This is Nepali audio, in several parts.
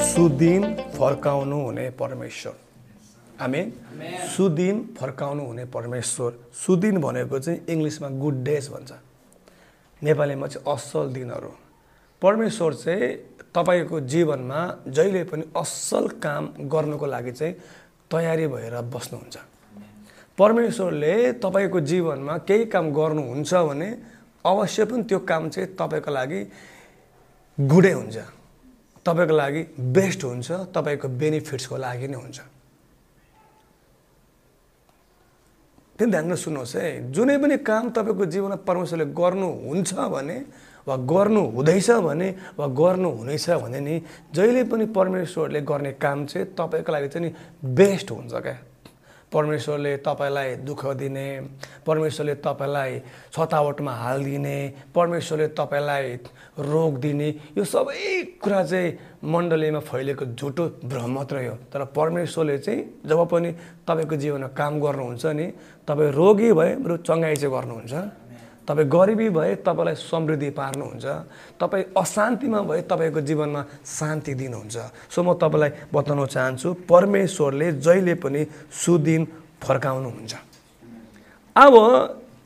सुदिन फर्काउनु हुने परमेश्वर। हामी सुदिन फर्काउनु हुने परमेश्वर। सुदिन भनेको चाहिँ इङ्ग्लिसमा गुड डेज भन्छ। नेपालीमा चाहिँ असल दिनहरू। परमेश्वर चाहिँ तपाईँको जीवनमा जहिले पनि असल काम गर्नुको लागि चाहिँ तयारी भएर बस्नुहुन्छ। परमेश्वरले तपाईँको जीवनमा केही काम गर्नुहुन्छ भने अवश्य पनि त्यो काम चाहिँ तपाईँको लागि गुडै हुन्छ। तपाईँको लागि बेस्ट हुन्छ तपाईँको बेनिफिट्सको लागि नै हुन्छ। त्यो ध्यान सुन्नुहोस् है जुनै पनि काम तपाईँको जीवनमा परमेश्वरले गर्नुहुन्छ भने वा गर्नु हुँदैछ भने वा गर्नु हुनेछ भने नि जहिले पनि परमेश्वरले गर्ने काम चाहिँ तपाईँको लागि चाहिँ नि बेस्ट हुन्छ क्या। परमेश्वरले तपाईँलाई दुःख दिने परमेश्वरले तपाईँलाई छतावटमा हालिदिने परमेश्वरले तपाईँलाई रोग दिने यो सबै कुरा चाहिँ मण्डलीमा फैलिएको झुटो भ्रम मात्रै हो। तर परमेश्वरले चाहिँ जब पनि तपाईँको जीवनमा काम गर्नुहुन्छ नि तपाईँ रोगी भए बरु चङ्गाइ चाहिँ गर्नुहुन्छ। तपाईँ गरिबी भए तपाईँलाई समृद्धि पार्नुहुन्छ। तपाईँ अशान्तिमा भए तपाईँको जीवनमा शान्ति दिनुहुन्छ। सो म तपाईँलाई बताउन चाहन्छु परमेश्वरले जहिले पनि सुदिन फर्काउनुहुन्छ। अब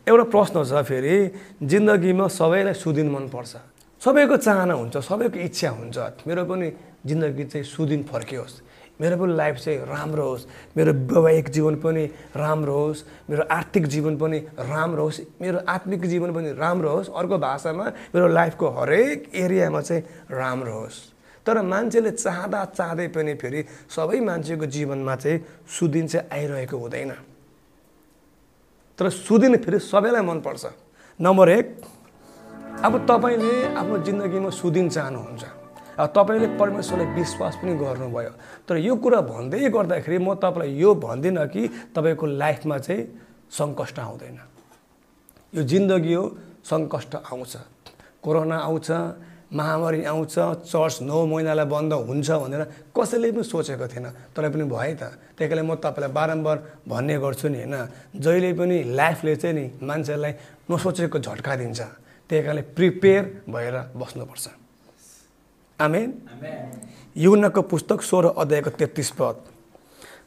एउटा प्रश्न छ फेरि जिन्दगीमा सबैलाई सुदिन मनपर्छ। सबैको चाहना हुन्छ सबैको इच्छा हुन्छ। मेरो पनि जिन्दगी चाहिँ सुदिन फर्कियोस् मेरो पनि लाइफ चाहिँ राम्रो होस्। मेरो वैवाहिक जीवन पनि राम्रो होस्। मेरो आर्थिक जीवन पनि राम्रो होस्। मेरो आत्मिक जीवन पनि राम्रो होस्। अर्को भाषामा मेरो लाइफको हरेक एरियामा चाहिँ राम्रो होस्। तर मान्छेले चाहँदा चाहँदै पनि फेरि सबै मान्छेको जीवनमा चाहिँ सुदिन चाहिँ आइरहेको हुँदैन। तर सुदिन फेरि सबैलाई मनपर्छ। नम्बर एक अब तपाईँले आफ्नो जिन्दगीमा सुदिन चाहनुहुन्छ। तपाईँले परमेश्वरलाई विश्वास पनि गर्नुभयो। तर यो कुरा भन्दै गर्दाखेरि म तपाईँलाई यो भन्दिनँ कि तपाईँको लाइफमा चाहिँ सङ्कष्ट आउँदैन। यो जिन्दगी हो सङ्कष्ट आउँछ। कोरोना आउँछ महामारी आउँछ चर्च नौ महिनालाई बन्द हुन्छ भनेर कसैले पनि सोचेको थिएन। तर पनि भयो त। त्यही कारणले म तपाईँलाई बारम्बार भन्ने गर्छु नि होइन? जहिले पनि लाइफले चाहिँ नि मान्छेलाई नसोचेको झट्का दिन्छ। त्यही कारणले प्रिपेयर भएर बस्नुपर्छ। आमेन? युनको पुस्तक सोह्र अध्यायको तेत्तिस पद।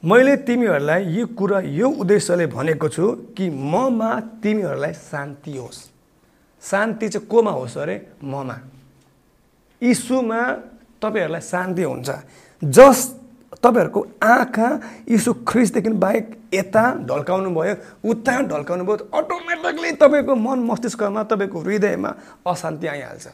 मैले तिमीहरूलाई यो कुरा यो उद्देश्यले भनेको छु कि ममा तिमीहरूलाई शान्ति होस्। शान्ति चाहिँ कोमा होस् अरे? ममा। यीशुमा तपाईँहरूलाई शान्ति हुन्छ। जस तपाईँहरूको आँखा यीशु ख्रिसदेखि बाहेक यता ढल्काउनु भयो उता ढल्काउनु भयो अटोमेटिकली तपाईँको मन मस्तिष्कमा तपाईँको हृदयमा अशान्ति आइहाल्छ।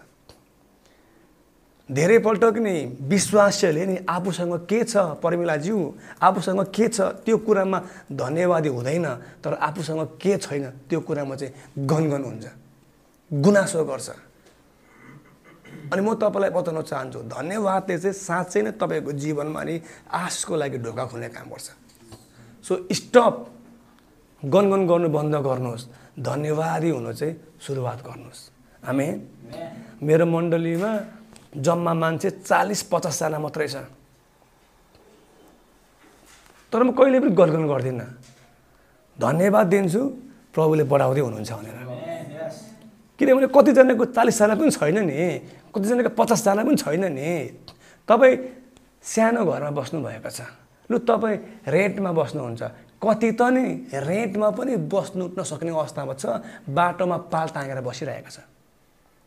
धेरैपल्ट कि नि विश्वासले नि आफूसँग के छ परमिलाज्यू? आफूसँग के छ त्यो कुरामा धन्यवादी हुँदैन तर आफूसँग के छैन त्यो कुरामा चाहिँ गनगन हुन्छ गुनासो गर्छ। अनि म तपाईँलाई बताउन चाहन्छु धन्यवादले चाहिँ साँच्चै नै तपाईँको जीवनमा नि आशको लागि ढोका खुल्ने काम गर्छ। सो स्टप गनगन गर्नु बन्द गर्नुहोस्। धन्यवादी हुनु चाहिँ सुरुवात गर्नुहोस्। हामी मेरो मण्डलीमा जम्मा मान्छे चालिस पचासजना मात्रै छ। तर म कहिले पनि गलगन गर्दिनँ। धन्यवाद दिन्छु प्रभुले बढाउँदै हुनुहुन्छ भनेर। किनभने कतिजनाको चालिसजना पनि छैन नि। कतिजनाको पचासजना पनि छैन नि। तपाईँ सानो घरमा बस्नुभएको छ। लु तपाईँ रेन्टमा बस्नुहुन्छ। कति त नि रेन्टमा पनि बस्नु नसक्ने अवस्थामा छ बाटोमा पाल ताँगेर बसिरहेको छ।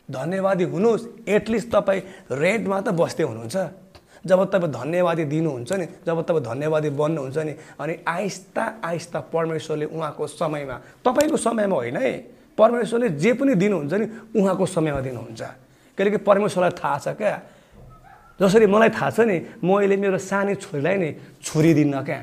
धन्यवादी हुनुहोस् एटलिस्ट तपाईँ रेन्टमा त बस्दै हुनुहुन्छ। जब तपाईँ धन्यवादी दिनुहुन्छ नि जब तपाईँ धन्यवादी बन्नुहुन्छ नि अनि आहिस्ता आहिस्ता परमेश्वरले उहाँको समयमा तपाईँको समयमा होइन है परमेश्वरले जे पनि दिनुहुन्छ नि उहाँको समयमा दिनुहुन्छ। किनकि परमेश्वरलाई थाहा छ क्या? जसरी मलाई थाहा छ नि म अहिले मेरो सानो छोरीलाई नि छुरी दिन्न क्या?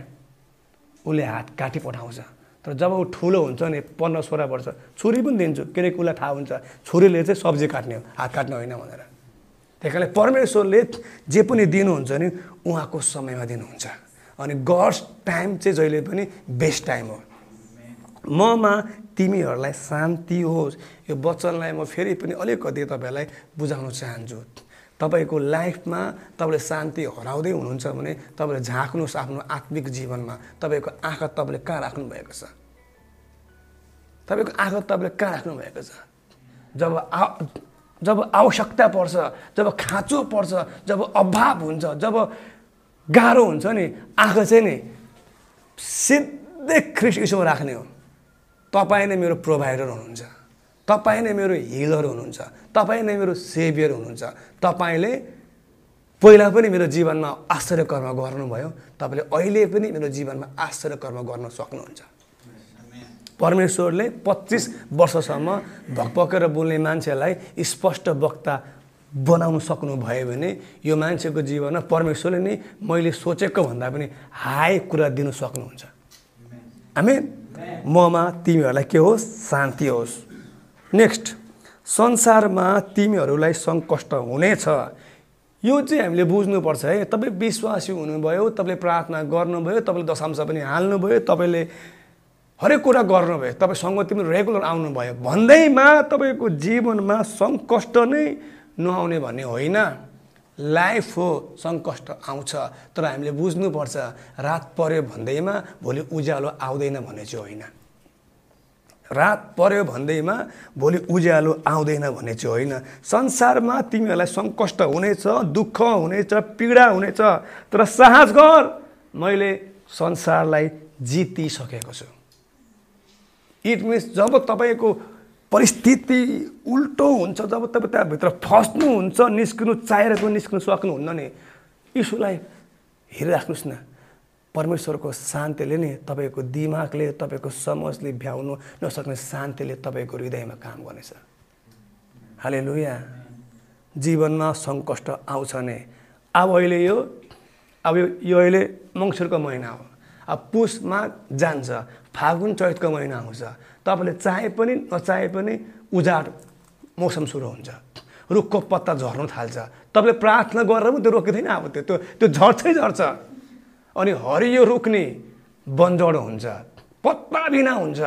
उसले हात काटी पठाउँछ। तर जब ऊ ठुलो हुन्छ नि पन्ध्र सोह्र वर्ष छुरी पनि दिन्छु। किनकि उसलाई थाहा हुन्छ छुरीले चाहिँ सब्जी काट्ने हो हात काट्ने होइन भनेर। त्यही कारणले परमेश्वरले जे पनि दिनुहुन्छ नि उहाँको समयमा दिनुहुन्छ। अनि गड्स टाइम चाहिँ जहिले पनि बेस्ट टाइम हो। ममा तिमीहरूलाई शान्ति होस्। यो वचनलाई म फेरि पनि अलिकति तपाईँहरूलाई बुझाउन चाहन्छु। तपाईँको लाइफमा तपाईँले शान्ति हराउँदै हुनुहुन्छ भने तपाईँले झाँक्नुहोस् आफ्नो आत्मिक जीवनमा। तपाईँको आँखा तपाईँले कहाँ राख्नु भएको छ? तपाईँको आँखा तपाईँले कहाँ राख्नु भएको छ? जब आ जब आवश्यकता पर्छ जब खाँचो पर्छ जब अभाव हुन्छ जब गाह्रो हुन्छ नि आँखा चाहिँ नि सिधै यसोमा राख्ने हो। तपाईँ नै मेरो प्रोभाइडर हुनुहुन्छ। तपाईँ नै मेरो हिलर हुनुहुन्छ। तपाईँ नै मेरो सेभियर हुनुहुन्छ। तपाईँले पहिला पनि मेरो जीवनमा आश्चर्य कर्म गर्नुभयो। तपाईँले अहिले पनि मेरो जीवनमा आश्चर्य कर्म गर्न सक्नुहुन्छ। परमेश्वरले पच्चिस वर्षसम्म भकभकेर बोल्ने मान्छेलाई स्पष्ट वक्ता बनाउनु सक्नुभयो भने यो मान्छेको जीवनमा परमेश्वरले नै मैले सोचेको भन्दा पनि हाई कुरा दिनु सक्नुहुन्छ। हामी ममा तिमीहरूलाई के होस्? शान्ति होस्। नेक्स्ट संसारमा तिमीहरूलाई सङ्कष्ट हुनेछ यो चाहिँ हामीले बुझ्नुपर्छ है। तपाईँ विश्वासी हुनुभयो तपाईँले प्रार्थना गर्नुभयो तपाईँले दशांश पनि हाल्नुभयो तपाईँले हरेक कुरा गर्नुभयो तपाईँ सङ्गति पनि रेगुलर आउनुभयो। भन्दैमा तपाईँको जीवनमा सङ्कष्ट नै नआउने भन्ने होइन। लाइफ हो सङ्कष्ट आउँछ तर हामीले बुझ्नुपर्छ रात पऱ्यो भन्दैमा भोलि उज्यालो आउँदैन भन्ने चाहिँ होइन। रात पऱ्यो भन्दैमा भोलि उज्यालो आउँदैन भन्ने चाहिँ होइन। संसारमा तिमीहरूलाई सङ्कष्ट हुनेछ दुःख हुनेछ पीडा हुनेछ तर साहस गर मैले संसारलाई जितिसकेको छु। इट मिन्स जब तपाईँको परिस्थिति उल्टो हुन्छ जब तपाईँ त्यहाँभित्र फस्नुहुन्छ निस्किनु चाहेर पनि निस्किनु सक्नुहुन्न नि। यीशुलाई हेरिराख्नुहोस् न। परमेश्वरको शान्तिले नै तपाईँको दिमागले तपाईँको समझले भ्याउनु नसक्ने शान्तिले तपाईँको हृदयमा काम गर्नेछ। हाले लुया जीवनमा सङ्कष्ट आउँछ नै। अब अहिले यो अब यो अहिले मङ्सिरको महिना हो। अब पुसमा जान्छ फागुन चैतको महिना आउँछ तपाईँले चाहे पनि नचाहे पनि उजाड मौसम सुरु हुन्छ। रुखको पत्ता झर्नु थाल्छ। तपाईँले प्रार्थना गरेर पनि त्यो रोकिँदैन अब त्यो। त्यो त्यो झर्छै झर्छ। अनि हरियो रुख नि बन्जड हुन्छ। पत्ता बिना हुन्छ।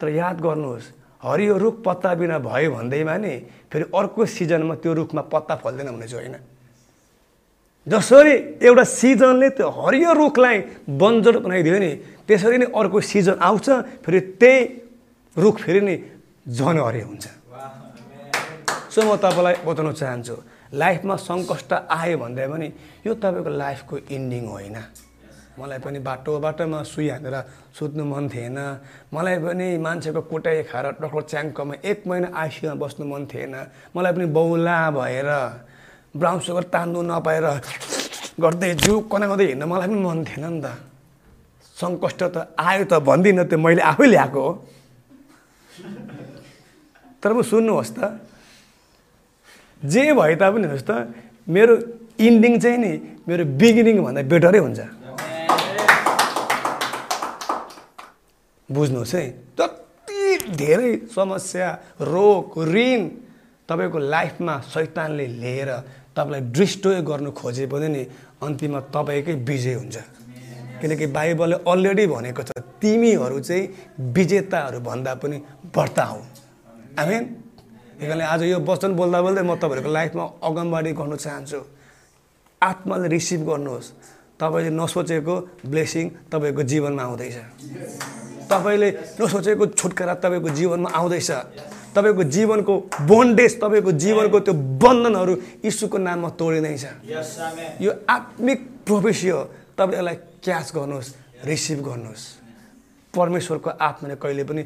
तर याद गर्नुहोस् हरियो रुख पत्ता बिना भयो भन्दैमा नि फेरि अर्को सिजनमा त्यो रुखमा पत्ता फल्दैन चाहिँ होइन जसरी एउटा सिजनले त्यो हरियो रुखलाई बन्जर बनाइदियो नि त्यसरी नै अर्को सिजन आउँछ फेरि त्यही रुख फेरि नै झन् हरियो हुन्छ। सो म तपाईँलाई बताउन चाहन्छु लाइफमा सङ्कष्ट आयो भन्दा पनि यो तपाईँको लाइफको इन्डिङ होइन। मलाई पनि बाटो बाटोमा सुई हानेर सुत्नु मन थिएन। मलाई पनि मान्छेको कुटाइ खाएर डक्टर च्याङ्कोमा एक महिना आइसियुमा बस्नु मन थिएन। मलाई पनि बौला भएर ब्राउन सुगर तान्नु नपाएर गर्दै जिउ कनाउँदै हिँड्न मलाई पनि मन थिएन नि त। सङ्कष्ट त आयो त भन्दिनँ त्यो मैले आफै ल्याएको हो। तर म सुन्नुहोस् त। जे भए तापनि हेर्नुहोस् त मेरो इन्डिङ चाहिँ नि मेरो बिगिनिङ भन्दा बेटरै हुन्छ। बुझ्नुहोस् है जति धेरै समस्या रोग ऋण तपाईँको लाइफमा सैतानले लिएर तपाईँलाई डिस्ट्रोय गर्नु खोजे पनि नि अन्तिममा तपाईँकै विजय हुन्छ। किनकि बाइबलले अलरेडी भनेको छ तिमीहरू चाहिँ विजेताहरू भन्दा पनि बढ्ता हौ। आमेन त्यही आज यो वचन बोल्दा बोल्दै म तपाईँहरूको लाइफमा अगमबाडी गर्नु चाहन्छु। आत्माले रिसिभ गर्नुहोस्। तपाईँले नसोचेको ब्लेसिङ तपाईँको जीवनमा आउँदैछ। तपाईँले नसोचेको छुटकारा तपाईँको जीवनमा आउँदैछ। तपाईँको जीवनको बोन्डेज तपाईँको जीवनको त्यो बन्धनहरू यीशुको नाममा तोडिँदैछ। यो आत्मिक प्रोफेसी हो। तपाईँ यसलाई क्याच गर्नुहोस् रिसिभ गर्नुहोस्। परमेश्वरको आत्माले कहिले पनि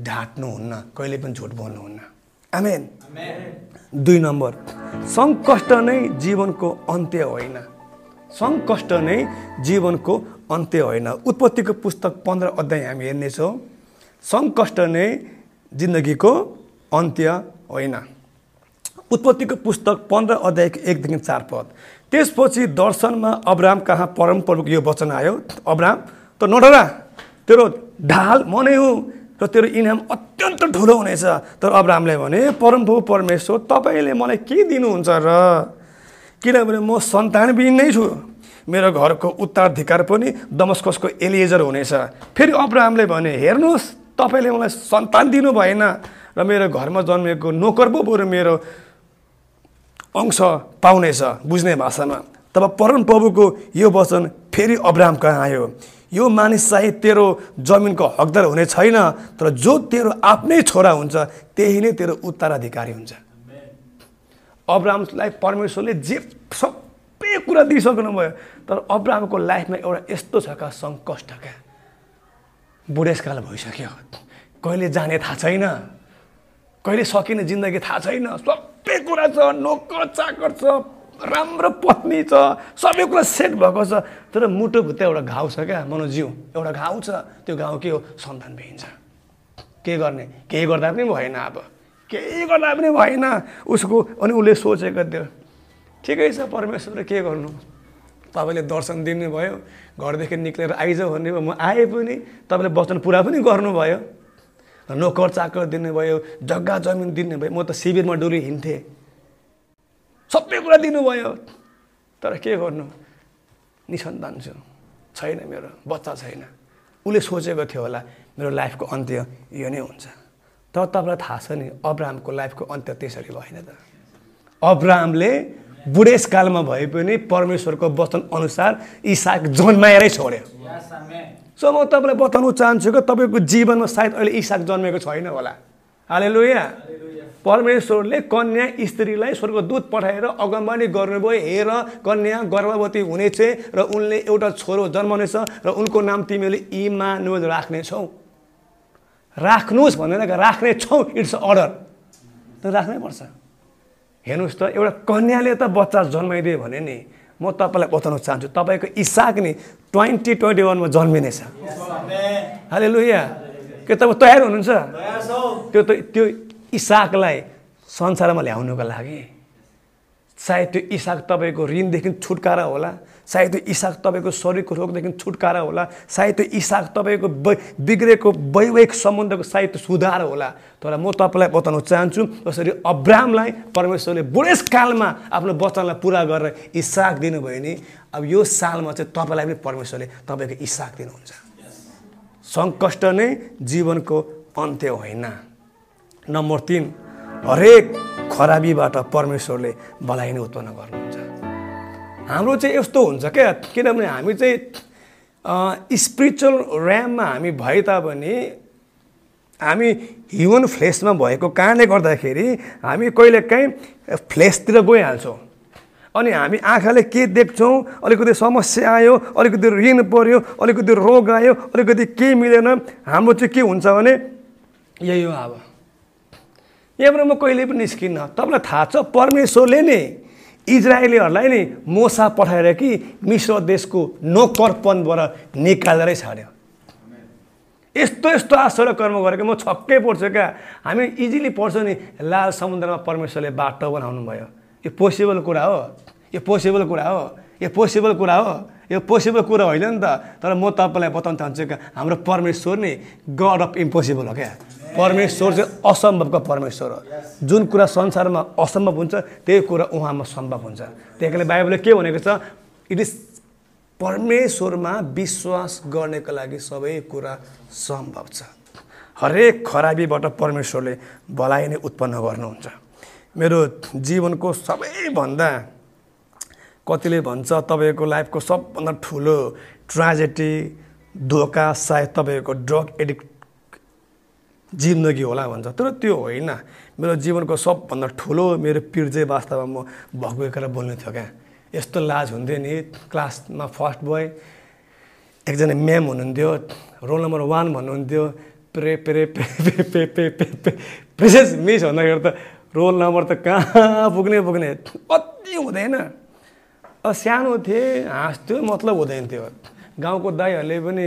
ढाँट्नुहुन्न कहिले पनि झुट बोल्नुहुन्न। आमेन दुई नम्बर सङ्कष्ट नै जीवनको अन्त्य होइन। सङ्कष्ट नै जीवनको अन्त्य होइन। उत्पत्तिको पुस्तक पन्ध्र अध्याय हामी हेर्नेछौँ। सङ्कष्ट नै जिन्दगीको अन्त्य होइन। उत्पत्तिको पुस्तक पन्ध्र अध्यायको एकदेखि चार पद। त्यसपछि दर्शनमा अब्राम कहाँ परमप्रभुको यो वचन आयो? अब्राम त नडरा तेरो ढाल म नै हुँ र तेरो इनाम अत्यन्त ठुलो हुनेछ। तर अब्रामले भने परमप्रभु परमेश्वर तपाईँले मलाई के दिनुहुन्छ र? किनभने म सन्तानविहीन नै छु। मेरो घरको उत्तराधिकार पनि दमस्कसको एलिएजर हुनेछ। फेरि अब्राहमले भने हेर्नुहोस् तपाईँले मलाई सन्तान दिनु भएन र मेरो घरमा जन्मेको नोकर पो बरु मेरो अंश पाउनेछ बुझ्ने भाषामा। तब परम प्रभुको यो वचन फेरि अब्राहम कहाँ आयो। यो मानिस चाहिँ तेरो जमिनको हकदार हुने छैन तर जो तेरो आफ्नै छोरा हुन्छ त्यही नै तेरो उत्तराधिकारी हुन्छ। अब्रामलाई परमेश्वरले जे सबै कुरा दिइसक्नु भयो तर अब्रामको लाइफमा एउटा यस्तो छ क्या सङ्कष्ट क्या बुढेसकाल भइसक्यो। कहिले जाने थाहा छैन कहिले सकिने जिन्दगी थाहा छैन सबै कुरा छ नोकर चाकर छ राम्रो पत्नी छ सबै कुरा सेट भएको छ। तर मुटुभित्र एउटा घाउ छ क्या मनोजिउ। एउटा घाउ छ त्यो घाउ के हो? सन्तान भइन्छ के गर्ने? केही गर्दा पनि भएन अब। केही गर्दा पनि भएन। उसको अनि उसले सोचेको थियो ठिकै छ परमेश्वरले के गर्नु? तपाईँले दर्शन दिनुभयो घरदेखि निक्लेर आइज भन्ने म आएँ पनि तपाईँले वचन पुरा पनि गर्नुभयो। नोकर चाकर दिनुभयो जग्गा जमिन दिनुभयो। म त शिविरमा डोली हिँड्थेँ। सबै कुरा दिनुभयो। तर के गर्नु? निसन्तान छु। छैन मेरो बच्चा छैन। उसले सोचेको थियो होला मेरो लाइफको अन्त्य यो नै हुन्छ। तर तपाईँलाई थाहा छ नि अब्रामको लाइफको अन्त्य त्यसरी भएन त। अब्रामले बुढेसकालमा भए पनि परमेश्वरको वचन अनुसार इसाक जन्माएरै छोड्यो। सो म तपाईँलाई बताउनु चाहन्छु कि तपाईँको जीवनमा सायद अहिले इसाक जन्मेको छैन होला। हाले लुया परमेश्वरले कन्या स्त्रीलाई स्वर्गदूत पठाएर अगमबानी गर्नुभयो। हेर कन्या गर्भवती हुनेछ र उनले एउटा छोरो जन्माउनेछ र उनको नाम तिमीले इमानुएल राख्नेछौ। राख्नुहोस् भनेर राख्ने छौ इट्स अर्डर राख्नै पर्छ। हेर्नुहोस् त एउटा कन्याले त बच्चा जन्माइदियो भने नि म तपाईँलाई बताउन चाहन्छु तपाईँको इसाक नि ट्वेन्टी ट्वेन्टी वानमा जन्मिनेछ। हाले लुया के तपाईँ तयार हुनुहुन्छ। त्यो त त्यो इसाकलाई संसारमा ल्याउनुको लागि। सायद त्यो इसाक तपाईँको ऋणदेखि छुटकारा होला। सायद त्यो इसाक तपाईँको शरीरको रोगदेखि छुटकारा होला सायद त्यो इसाक तपाईँको बिग्रेको वैवाहिक सम्बन्धको सायद सुधार होला। तर म तपाईँलाई बताउन चाहन्छु जसरी अब्रामलाई परमेश्वरले बुढेसकालमा आफ्नो वचनलाई पुरा गरेर इसाक दिनुभयो नि अब यो सालमा चाहिँ तपाईँलाई पनि परमेश्वरले तपाईँको इसाक दिनुहुन्छ। सङ्कष्ट नै जीवनको अन्त्य होइन। नम्बर तिन हरेक खराबीबाट परमेश्वरले भलाइ नै उत्पन्न गर्नुहुन्छ हाम्रो चाहिँ यस्तो हुन्छ क्या किनभने हामी चाहिँ स्पिरिचुअल ऱ्याममा हामी भए तापनि हामी ह्युमन फ्लेसमा भएको कारणले गर्दाखेरि हामी कहिलेकाहीँ फ्लेसतिर गइहाल्छौँ। अनि हामी आँखाले के देख्छौँ अलिकति समस्या आयो अलिकति ऋण पऱ्यो अलिकति रोग आयो अलिकति केही मिलेन हाम्रो चाहिँ के हुन्छ भने यही हो अब। यहाँबाट म कहिले पनि निस्किन्न। तपाईँलाई थाहा छ परमेश्वरले नै इजरायलीहरूलाई नि मोसा पठाएर कि मिश्र देशको नोकरपनबाट निकालेरै छाड्यो। यस्तो यस्तो आश्चर्य कर्म गरेको म छक्कै पर्छु क्या। हामी इजिली पढ्छौँ नि लाल समुद्रमा परमेश्वरले बाटो बनाउनु भयो। यो पोसिबल कुरा हो यो पोसिबल कुरा हो यो पोसिबल कुरा हो यो पोसिबल कुरा होइन नि त। तर म तपाईँलाई बताउन चाहन्छु क्या हाम्रो परमेश्वर नै गड अफ इम्पोसिबल हो क्या। परमेश्वर चाहिँ असम्भवको परमेश्वर हो। जुन कुरा संसारमा असम्भव हुन्छ त्यही कुरा उहाँमा सम्भव हुन्छ। त्यही कारणले बाइबलले के भनेको छ इट इज परमेश्वरमा विश्वास गर्नेको लागि सबै कुरा सम्भव छ। हरेक खराबीबाट परमेश्वरले भलाइ नै उत्पन्न गर्नुहुन्छ। मेरो जीवनको सबैभन्दा कतिले भन्छ तपाईँको लाइफको सबभन्दा ठुलो ट्राजेडी धोका सायद तपाईँको ड्रग एडिक्ट जिन्दगी होला भन्छ। तर त्यो होइन। मेरो जीवनको सबभन्दा ठुलो मेरो पिर वास्तवमा म भगवेकर बोल्ने थियो क्या। यस्तो लाज हुन्थ्यो नि क्लासमा फर्स्ट बोय एकजना म्याम हुनुहुन्थ्यो रोल नम्बर वान भन्नुहुन्थ्यो प्रे प्रे पे पे पे पे पे पे प्रेसेस मिस भन्दाखेरि त रोल नम्बर त कहाँ पुग्ने पुग्ने कति हुँदैन। सानो थिएँ हाँस्थ्यो मतलब हुँदैन थियो। गाउँको दाईहरूले पनि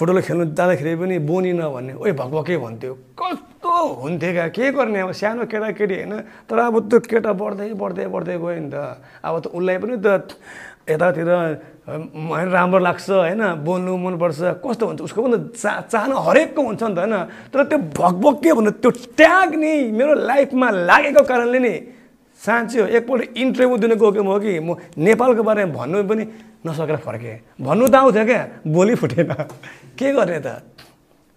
फुटबल खेल्नु जाँदाखेरि पनि बोनी नभन्ने। ओइ भकभकै भन्थ्यो? कस्तो हुन्थ्यो क्या? के गर्ने? अब सानो केटाकेटी होइन तर अब त्यो केटा बढ्दै बढ्दै बढ्दै गयो नि त। अब त उसलाई पनि त यतातिर राम्रो लाग्छ होइन बोल्नु मनपर्छ कस्तो हुन्छ? उसको पनि चा चाहना हरेकको हुन्छ नि त होइन। तर त्यो भकभके भन्नु? त्यो ट्याग नि मेरो लाइफमा लागेको कारणले नि साँच्ची हो। एकपल्ट इन्टरभ्यू दिनु गएको म कि म नेपालको बारेमा भन्नु पनि नसकेर फर्केँ। भन्नु त आउँथ्यो क्या बोली फुटेन के गर्ने त?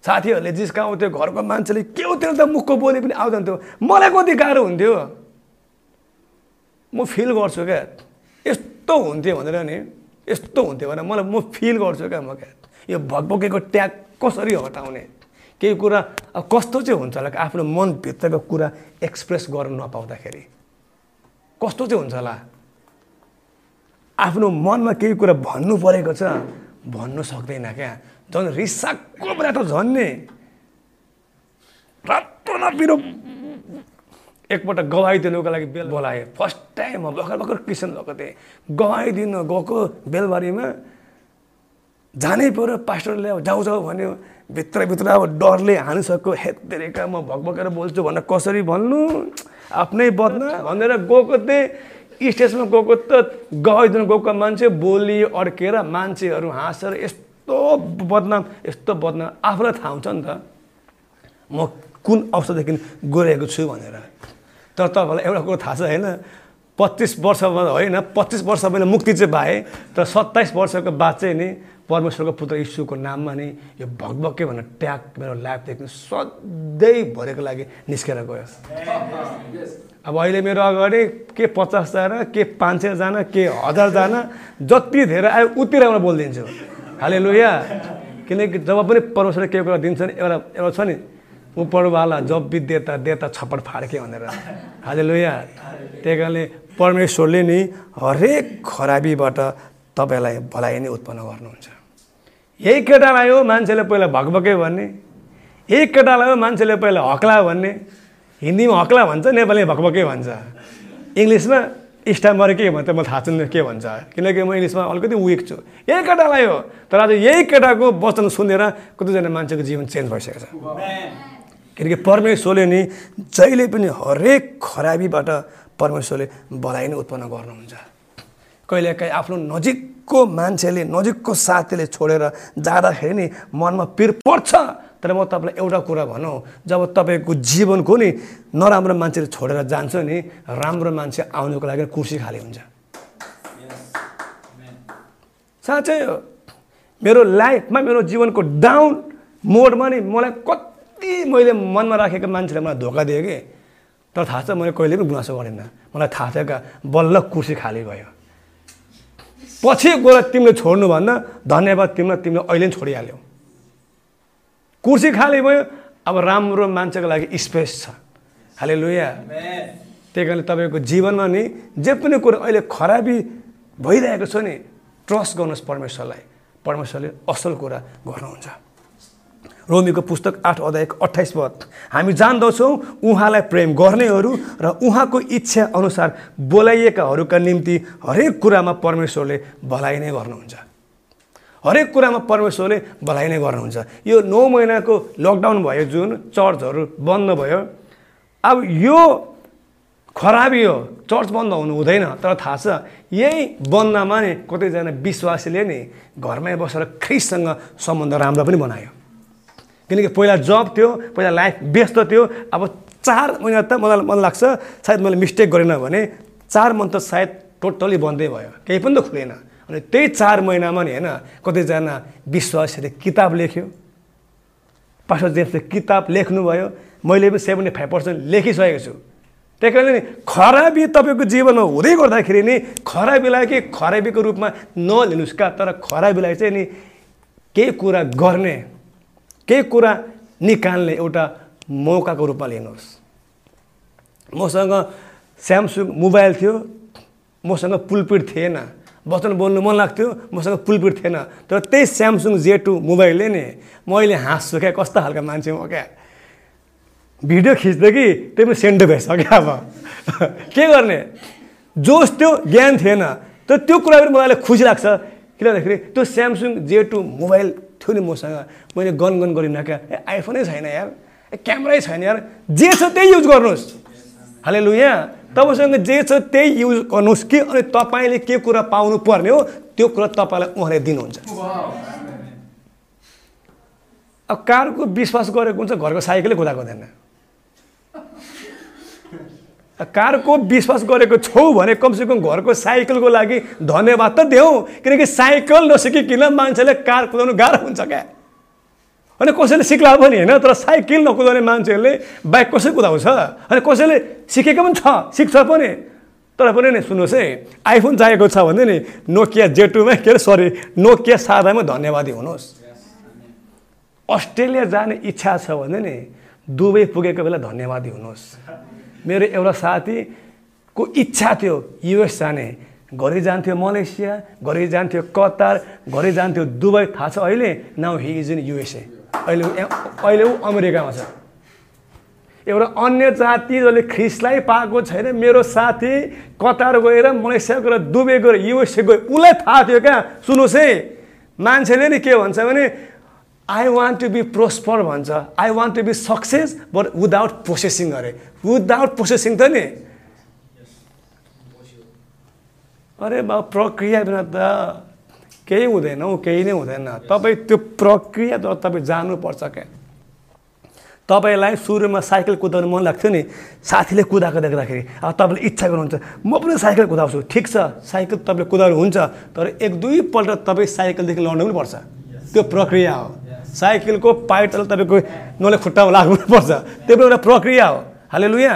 साथीहरूले जिस्काउँथ्यो घरको मान्छेले के हो त्यो त मुखको बोली पनि आउँदैन थियो। मलाई कति गाह्रो हुन्थ्यो। म फिल गर्छु क्या। यस्तो हुन्थ्यो भनेर नि यस्तो हुन्थ्यो भनेर मलाई म फिल गर्छु क्या म क्या। यो भकभकेको ट्याग कसरी हटाउने? केही कुरा कस्तो चाहिँ हुन्छ होला आफ्नो मनभित्रको कुरा एक्सप्रेस गर्नु नपाउँदाखेरि? कस्तो चाहिँ हुन्छ होला? आफ्नो मनमा केही कुरा भन्नु परेको छ भन्नु सक्दैन क्या। झन् रिसाको बेला त झन् नि। रातो नपिरो। एकपल्ट गवाई दिनुको लागि बेल बोलाएँ। फर्स्ट टाइम म भर्खर भर्खर क्रिस्चियन भएको थिएँ। गवाई दिनु गएको बेलबारीमा। जानै पऱ्यो पास्टरले अब जाउ जाऊ भन्यो। भित्रभित्र अब डरले हानिसक्यो। हेतेरेका म भकभकेर बोल्छु भनेर कसरी भन्नु? आफ्नै बदना भनेर गएको थिएँ। स्टेजमा गएको त गइदिनु गएको मान्छे बोली अड्केर मान्छेहरू हाँसेर यस्तो बदनाम यस्तो बदनाम आफूलाई थाहा हुन्छ नि त। म कुन अवस्थादेखि गइरहेको छु भनेर। तर तपाईँलाई एउटा कुरो थाहा छ होइन पच्चिस वर्षमा होइन पच्चिस वर्ष मैले मुक्ति चाहिँ पाएँ तर सत्ताइस वर्षको बाद चाहिँ नि परमेश्वरको पुत्र यीशुको नाममा नि यो भगभक्के भनेर ट्याग मेरो लाइफदेखि सधैँ भरेको लागि निस्केर गयो। अब अहिले मेरो अगाडि के पचासजना के पाँच सयजना के हजारजना जति धेरै आयो उति राम्रो बोलिदिन्छु। हाले लुया किनकि जब पनि परमेश्वरले केही कुरा दिन्छ नि एउटा एउटा छ नि उपरवाला जब विद्यता देता छप्पड फाड्के भनेर। हाले लुया त्यही कारणले परमेश्वरले नि हरेक खराबीबाट तपाईँलाई भलाइ नै उत्पन्न गर्नुहुन्छ। यही केटालाई हो मान्छेले पहिला भकभके भन्ने। यही केटालाई हो मान्छेले पहिला हक्ला भन्ने। हिन्दीमा हक्ला भन्छ नेपालीमा भकभके भन्छ। इङ्ग्लिसमा स्टामर के भन्छ मलाई थाहा छैन के भन्छ। किनकि म इङ्ग्लिसमा अलिकति विक छु। यही केटालाई हो तर आज यही केटाको वचन सुनेर कतिजना मान्छेको जीवन चेन्ज भइसकेको छ। किनकि परमेश्वरले नि जहिले पनि हरेक खराबीबाट परमेश्वरले भलाइ नै उत्पन्न गर्नुहुन्छ। कहिलेकाहीँ आफ्नो नजिकको मान्छेले नजिकको साथीले छोडेर जाँदाखेरि नि मनमा पिर पर्छ। तर म तपाईँलाई एउटा कुरा भनौँ जब तपाईँको जीवनको नि नराम्रो मान्छेले छोडेर जान्छ नि राम्रो मान्छे आउनुको लागि कुर्सी खाली हुन्छ। साँच्चै हो। मेरो लाइफमा मेरो जीवनको डाउन मोडमा नि मलाई कति मैले मनमा राखेको मान्छेले मलाई धोका दियो कि? तर थाहा छ मैले कहिले पनि गुनासो गरेन। मलाई थाहा छ क्या बल्ल कुर्सी खाली भयो। पछि गएर तिमीले छोड्नुभन्दा धन्यवाद तिमीलाई तिमीले अहिले पनि छोडिहाल्यौ। कुर्सी खाली भयो अब राम्रो मान्छेको लागि स्पेस छ। हाले लुया त्यही कारणले तपाईँको जीवनमा नि जे पनि कुरो अहिले खराबी भइरहेको छ नि ट्रस्ट गर्नुहोस् परमेश्वरलाई। परमेश्वरले असल कुरा गर्नुहुन्छ। रोमीको पुस्तक आठ अध्यायको अठाइस पद। हामी जान्दछौँ उहाँलाई प्रेम गर्नेहरू र उहाँको इच्छा अनुसार बोलाइएकाहरूका निम्ति हरेक कुरामा परमेश्वरले भलाइ नै गर्नुहुन्छ। हरेक कुरामा परमेश्वरले भलाइ नै गर्नुहुन्छ। यो नौ महिनाको लकडाउन भयो जुन चर्चहरू बन्द भयो। अब यो खराबी हो चर्च बन्द हुनु हुँदैन तर थाहा छ यही बन्दमा नि कतिजना विश्वासीले नि घरमै बसेर ख्रिससँग सम्बन्ध राम्रो पनि बनायो। किनकि पहिला जब थियो पहिला लाइफ व्यस्त थियो। अब चार महिना त मलाई मन लाग्छ सायद मैले मिस्टेक गरेन भने चार मन्थ त सायद टोटल्ली बन्दै भयो। केही पनि त खुलेन अनि त्यही चार महिनामा नि होइन कतिजना विश्वासले किताब लेख्यो। पास्टर जेम्सले किताब लेख्नुभयो। मैले पनि सेभेन्टी फाइभ पर्सेन्ट लेखिसकेको छु। त्यही कारणले खराबी तपाईँको जीवनमा हुँदै गर्दाखेरि नि खराबीलाई के खराबीको रूपमा नलिनुहोस् का तर खराबीलाई चाहिँ नि केही कुरा गर्ने केही कुरा निकाल्ने एउटा मौकाको रूपमा लिनुहोस्। मसँग स्यामसुङ मोबाइल थियो मसँग पुलपिट थिएन। वचन बोल्नु मन लाग्थ्यो मसँग पुलपिट थिएन। तर त्यही स्यामसुङ जे टू मोबाइलले नि मैले हाँस्छु क्या कस्तो खालको मान्छे म क्या। भिडियो खिच्दै कि त्यही पनि सेन्डो भइसक्यो अब। के गर्ने? जोस त्यो ज्ञान थिएन। तर त्यो कुरा पनि मलाई खुसी लाग्छ। किन भन्दाखेरि त्यो स्यामसुङ जे टू मोबाइल थियो नि मसँग मैले गन गन गरिनँ क्या। ए आइफोनै छैन यार। ए क्यामरै छैन यार। जे छ त्यही युज गर्नुहोस्। हाले लु यहाँ तपाईँसँग जे छ त्यही युज गर्नुहोस् कि अनि तपाईँले के कुरा पाउनु पर्ने हो त्यो कुरा तपाईँलाई उहाँले दिनुहुन्छ। अब कारको विश्वास गरेको हुन्छ घरको साइकलै कुदाएको हुँदैन। कारको विश्वास गरेको छौ भने कमसेकम घरको साइकलको लागि धन्यवाद त देऊ किनकि साइकल नसिकिकन मान्छेले कार कुदाउनु गाह्रो हुन्छ क्या? अनि कसैले सिक्ला पनि होइन तर साइकल नकुदाउने मान्छेहरूले बाइक कसै कुदाउँछ? अनि कसैले सिकेको पनि छ सिक्छ पनि। तर पनि नि सुन्नुहोस् है आइफोन चाहिएको छ भने नि नोकिया जेटुमै के अरे सरी नोकिया सादामै धन्यवादी हुनुहोस्। अस्ट्रेलिया जाने इच्छा छ भने नि दुबई पुगेको बेला धन्यवादी हुनुहोस्। मेरो एउटा साथी को इच्छा थियो युएस जाने। घरि जान्थ्यो मलेसिया घरि जान्थ्यो कतार घरि जान्थ्यो दुबई। थाहा छ अहिले? Now he is in USA अहिले अहिले ऊ अमेरिकामा छ। एउटा अन्य जाति जसले ख्रिसलाई पाएको छैन मेरो साथी कतार गएर मलेसिया गएर दुबई गएर युएसए गयो उसलाई थाहा थियो क्या? सुन्नुहोस् है। मान्छेले नि के भन्छ भने I want to be prosper भन्छ. I want to be success but without processing अरे विदाउट प्रोसेसिङ त नि? अरे बा प्रक्रिया बिना त केही हुँदैन हौ केही नै हुँदैन। तपाईँ त्यो प्रक्रिया तपाईँ जानुपर्छ क्या। तपाईँलाई सुरुमा साइकल कुदाउनु मन लाग्थ्यो नि साथीले कुदाएको देख्दाखेरि। अब तपाईँले इच्छा गर्नुहुन्छ म पनि साइकल कुदाउँछु। ठिक छ साइकल तपाईँले कुदाउनु हुन्छ तर एक दुईपल्ट तपाईँ साइकलदेखि लड्नु पनि पर्छ। त्यो प्रक्रिया हो। साइकलको पाइटल तपाईँको नले खुट्टामा लाग्नु पर्छ त्यो पनि एउटा प्रक्रिया हो। हाले लुया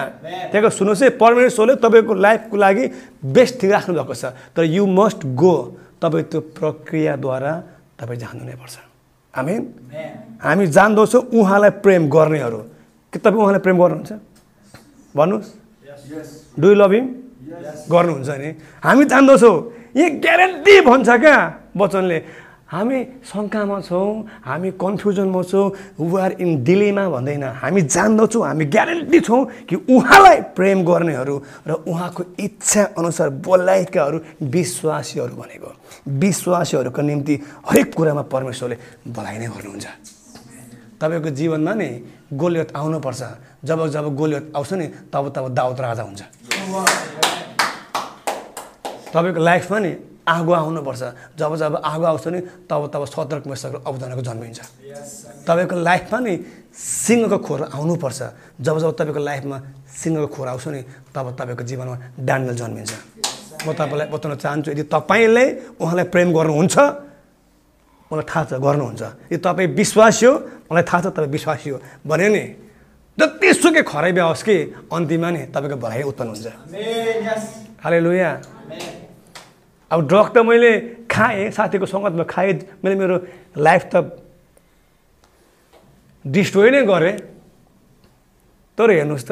त्यहाँको सुन्नुहोस् है परमेश्वरले तपाईँको लाइफको लागि बेस्ट थिङ राख्नुभएको छ तर यु मस्ट गो तपाईँ त्यो प्रक्रियाद्वारा तपाईँ जानु नै पर्छ हामी हामी जान्दछौँ उहाँलाई प्रेम गर्नेहरू के तपाईँ उहाँलाई प्रेम गर्नुहुन्छ? भन्नुहोस्। डु लभ हिम गर्नुहुन्छ नि। हामी जान्दछौँ यहाँ ग्यारेन्टी भन्छ क्या वचनले हामी शङ्कामा छौँ हामी कन्फ्युजनमा छौँ आर इन डिलेमा भन्दैन। हामी जान्दछौँ हामी ग्यारेन्टी छौँ कि उहाँलाई प्रेम गर्नेहरू र उहाँको इच्छा अनुसार बोलाएकाहरू विश्वासीहरू भनेको। विश्वासीहरूको निम्ति हरेक कुरामा परमेश्वरले बोलाइ नै गर्नुहुन्छ। तपाईँको जीवनमा नि गोलियत आउनुपर्छ। जब जब गोलियत आउँछ नि तब तब दाउत राजा हुन्छ। तपाईँको लाइफमा नि आगो आउनुपर्छ। जब जब आगो आउँछ नि तब तब सतर्क मेषको अवधानको जन्मिन्छ तपाईँको लाइफमा नि सिंहको खोर आउनुपर्छ। जब जब तपाईँको लाइफमा सिंहको खोर आउँछ नि तब तपाईँको जीवनमा डान्डल जन्मिन्छ म तपाईँलाई बताउन चाहन्छु यदि तपाईँले उहाँलाई प्रेम गर्नुहुन्छ मलाई थाहा छ गर्नुहुन्छ। यदि तपाईँ विश्वासी हो मलाई थाहा छ तपाईँ विश्वासी हो। भन्यो नि जतिसुकै खराबी आओस् कि अन्तिममा नि तपाईँको भलाइ उत्पन्न हुन्छ। हाले लुया अब ड्रग त मैले खाएँ साथीको सङ्गतमा खाएँ मैले मेरो लाइफ त डिस्ट्रोय नै गरेँ। तर हेर्नुहोस् त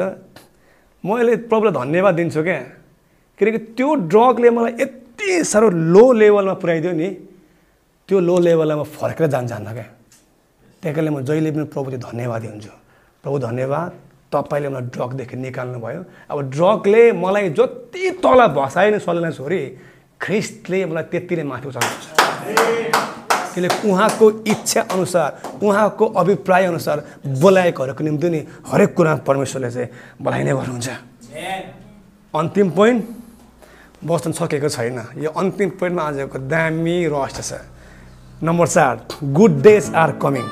मैले प्रब्लम धन्यवाद दिन्छु क्या। किनकि त्यो ड्रगले मलाई यति साह्रो लो लेभलमा पुऱ्याइदियो नि त्यो लो लेभलमा म फर्केर जान जान्न क्या। त्यही कारणले म जहिले पनि प्रभुले धन्यवाद हुन्छु। प्रभु धन्यवाद तपाईँले मलाई ड्रगदेखि निकाल्नु भयो अब ड्रगले मलाई जति तल भसाइ नै सल्लाह छोरी ख्रिस्टले मलाई त्यति नै माथि उचाल्नुहुन्छ किनकि उहाँको इच्छा अनुसार उहाँको अभिप्राय अनुसार बोलाएकोहरूको निम्ति नि हरेक कुरा परमेश्वरले चाहिँ बोलाइ नै गर्नुहुन्छ। अन्तिम पोइन्ट बस्न सकेको छैन। यो अन्तिम पोइन्टमा आजको दामी रहस्य छ। नम्बर चार गुड डेज आर कमिङ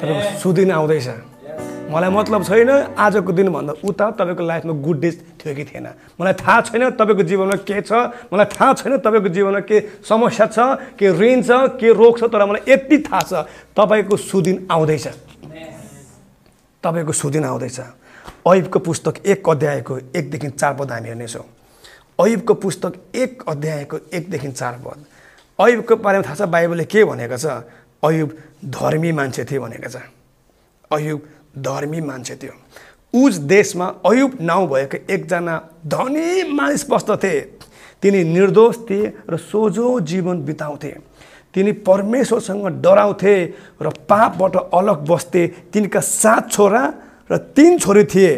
तपाईँको सुदिन आउँदैछ। मलाई मतलब छैन आजको दिनभन्दा उता तपाईँको लाइफमा गुड डेज थियो कि थिएन। मलाई थाहा छैन तपाईँको जीवनमा के छ मलाई थाहा छैन तपाईँको जीवनमा के समस्या छ के ऋण छ के रोग छ तर मलाई यति थाहा छ तपाईँको सुदिन आउँदैछ। तपाईँको सुदिन आउँदैछ। ऐबको पुस्तक एक अध्यायको एकदेखि चार पद हामी हेर्नेछौँ। ऐबको पुस्तक एक अध्यायको एकदेखि चार पद। ऐबको बारेमा थाहा छ बाइबलले के भनेको छ? अयुब धर्मी मान्छे थियो भनेको छ। अयुब धर्मी मान्छे थियो। उज देशमा अयुब नाउँ भएको एकजना धनी मानिस बस्दथे। तिनी निर्दोष थिए र सोझो जीवन बिताउँथे। तिनी परमेश्वरसँग डराउँथे र पापबाट अलग बस्थे। तिनका सात छोरा र तिन छोरी थिए।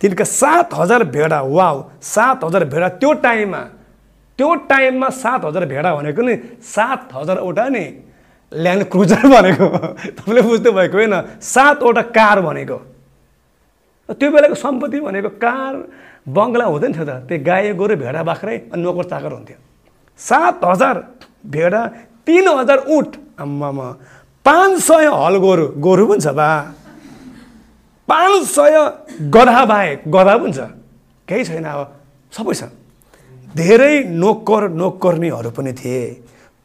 तिनका सात हजार भेडा वाउ सात हजार भेडा। त्यो टाइममा त्यो टाइममा सात हजार भेडा भनेको नि सात हजारवटा नि ल्यान्ड क्रुजर भनेको। तपाईँले बुझ्नु भएको होइन सातवटा कार भनेको। त्यो बेलाको सम्पत्ति भनेको कार बङ्गला हुँदैन थियो त। त्यो गाई गोरु भेडा बाख्रै अनि नोकर चाकर हुन्थ्यो। सात हजार भेडा तिन हजार उठ। आम्मामा पाँच सय हल गोरु। गोरु पनि छ बा। पाँच सय गधा बाहेक गधा पनि छ। केही छैन अब। सबै छ। धेरै नोकर नोकर्नीहरू पनि थिए।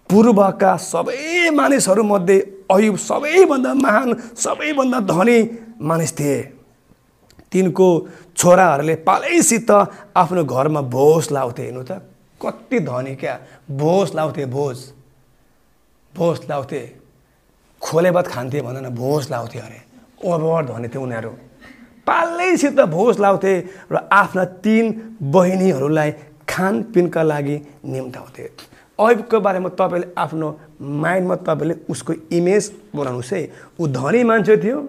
पूर्वका सबै मानिसहरूमध्ये अयुब सबैभन्दा महान सबैभन्दा धनी मानिस थिए। तिनको छोराहरूले पालैसित आफ्नो घरमा भोज लाउँथे। हेर्नु त कति धनी क्या। भोज लाउँथे भोज। भोज लाउँथे। खोले भात खान्थे भन्दैन भोज लाउँथे अरे। ओभर धनी थिए उनीहरू। पालैसित भोज लाउँथे र आफ्ना तिन बहिनीहरूलाई खानपिनका लागि निम्ताउँथे। ऐबको बारेमा तपाईँले आफ्नो माइन्डमा तपाईँले उसको इमेज बनाउनुहोस् है। ऊ धनी मान्छे थियो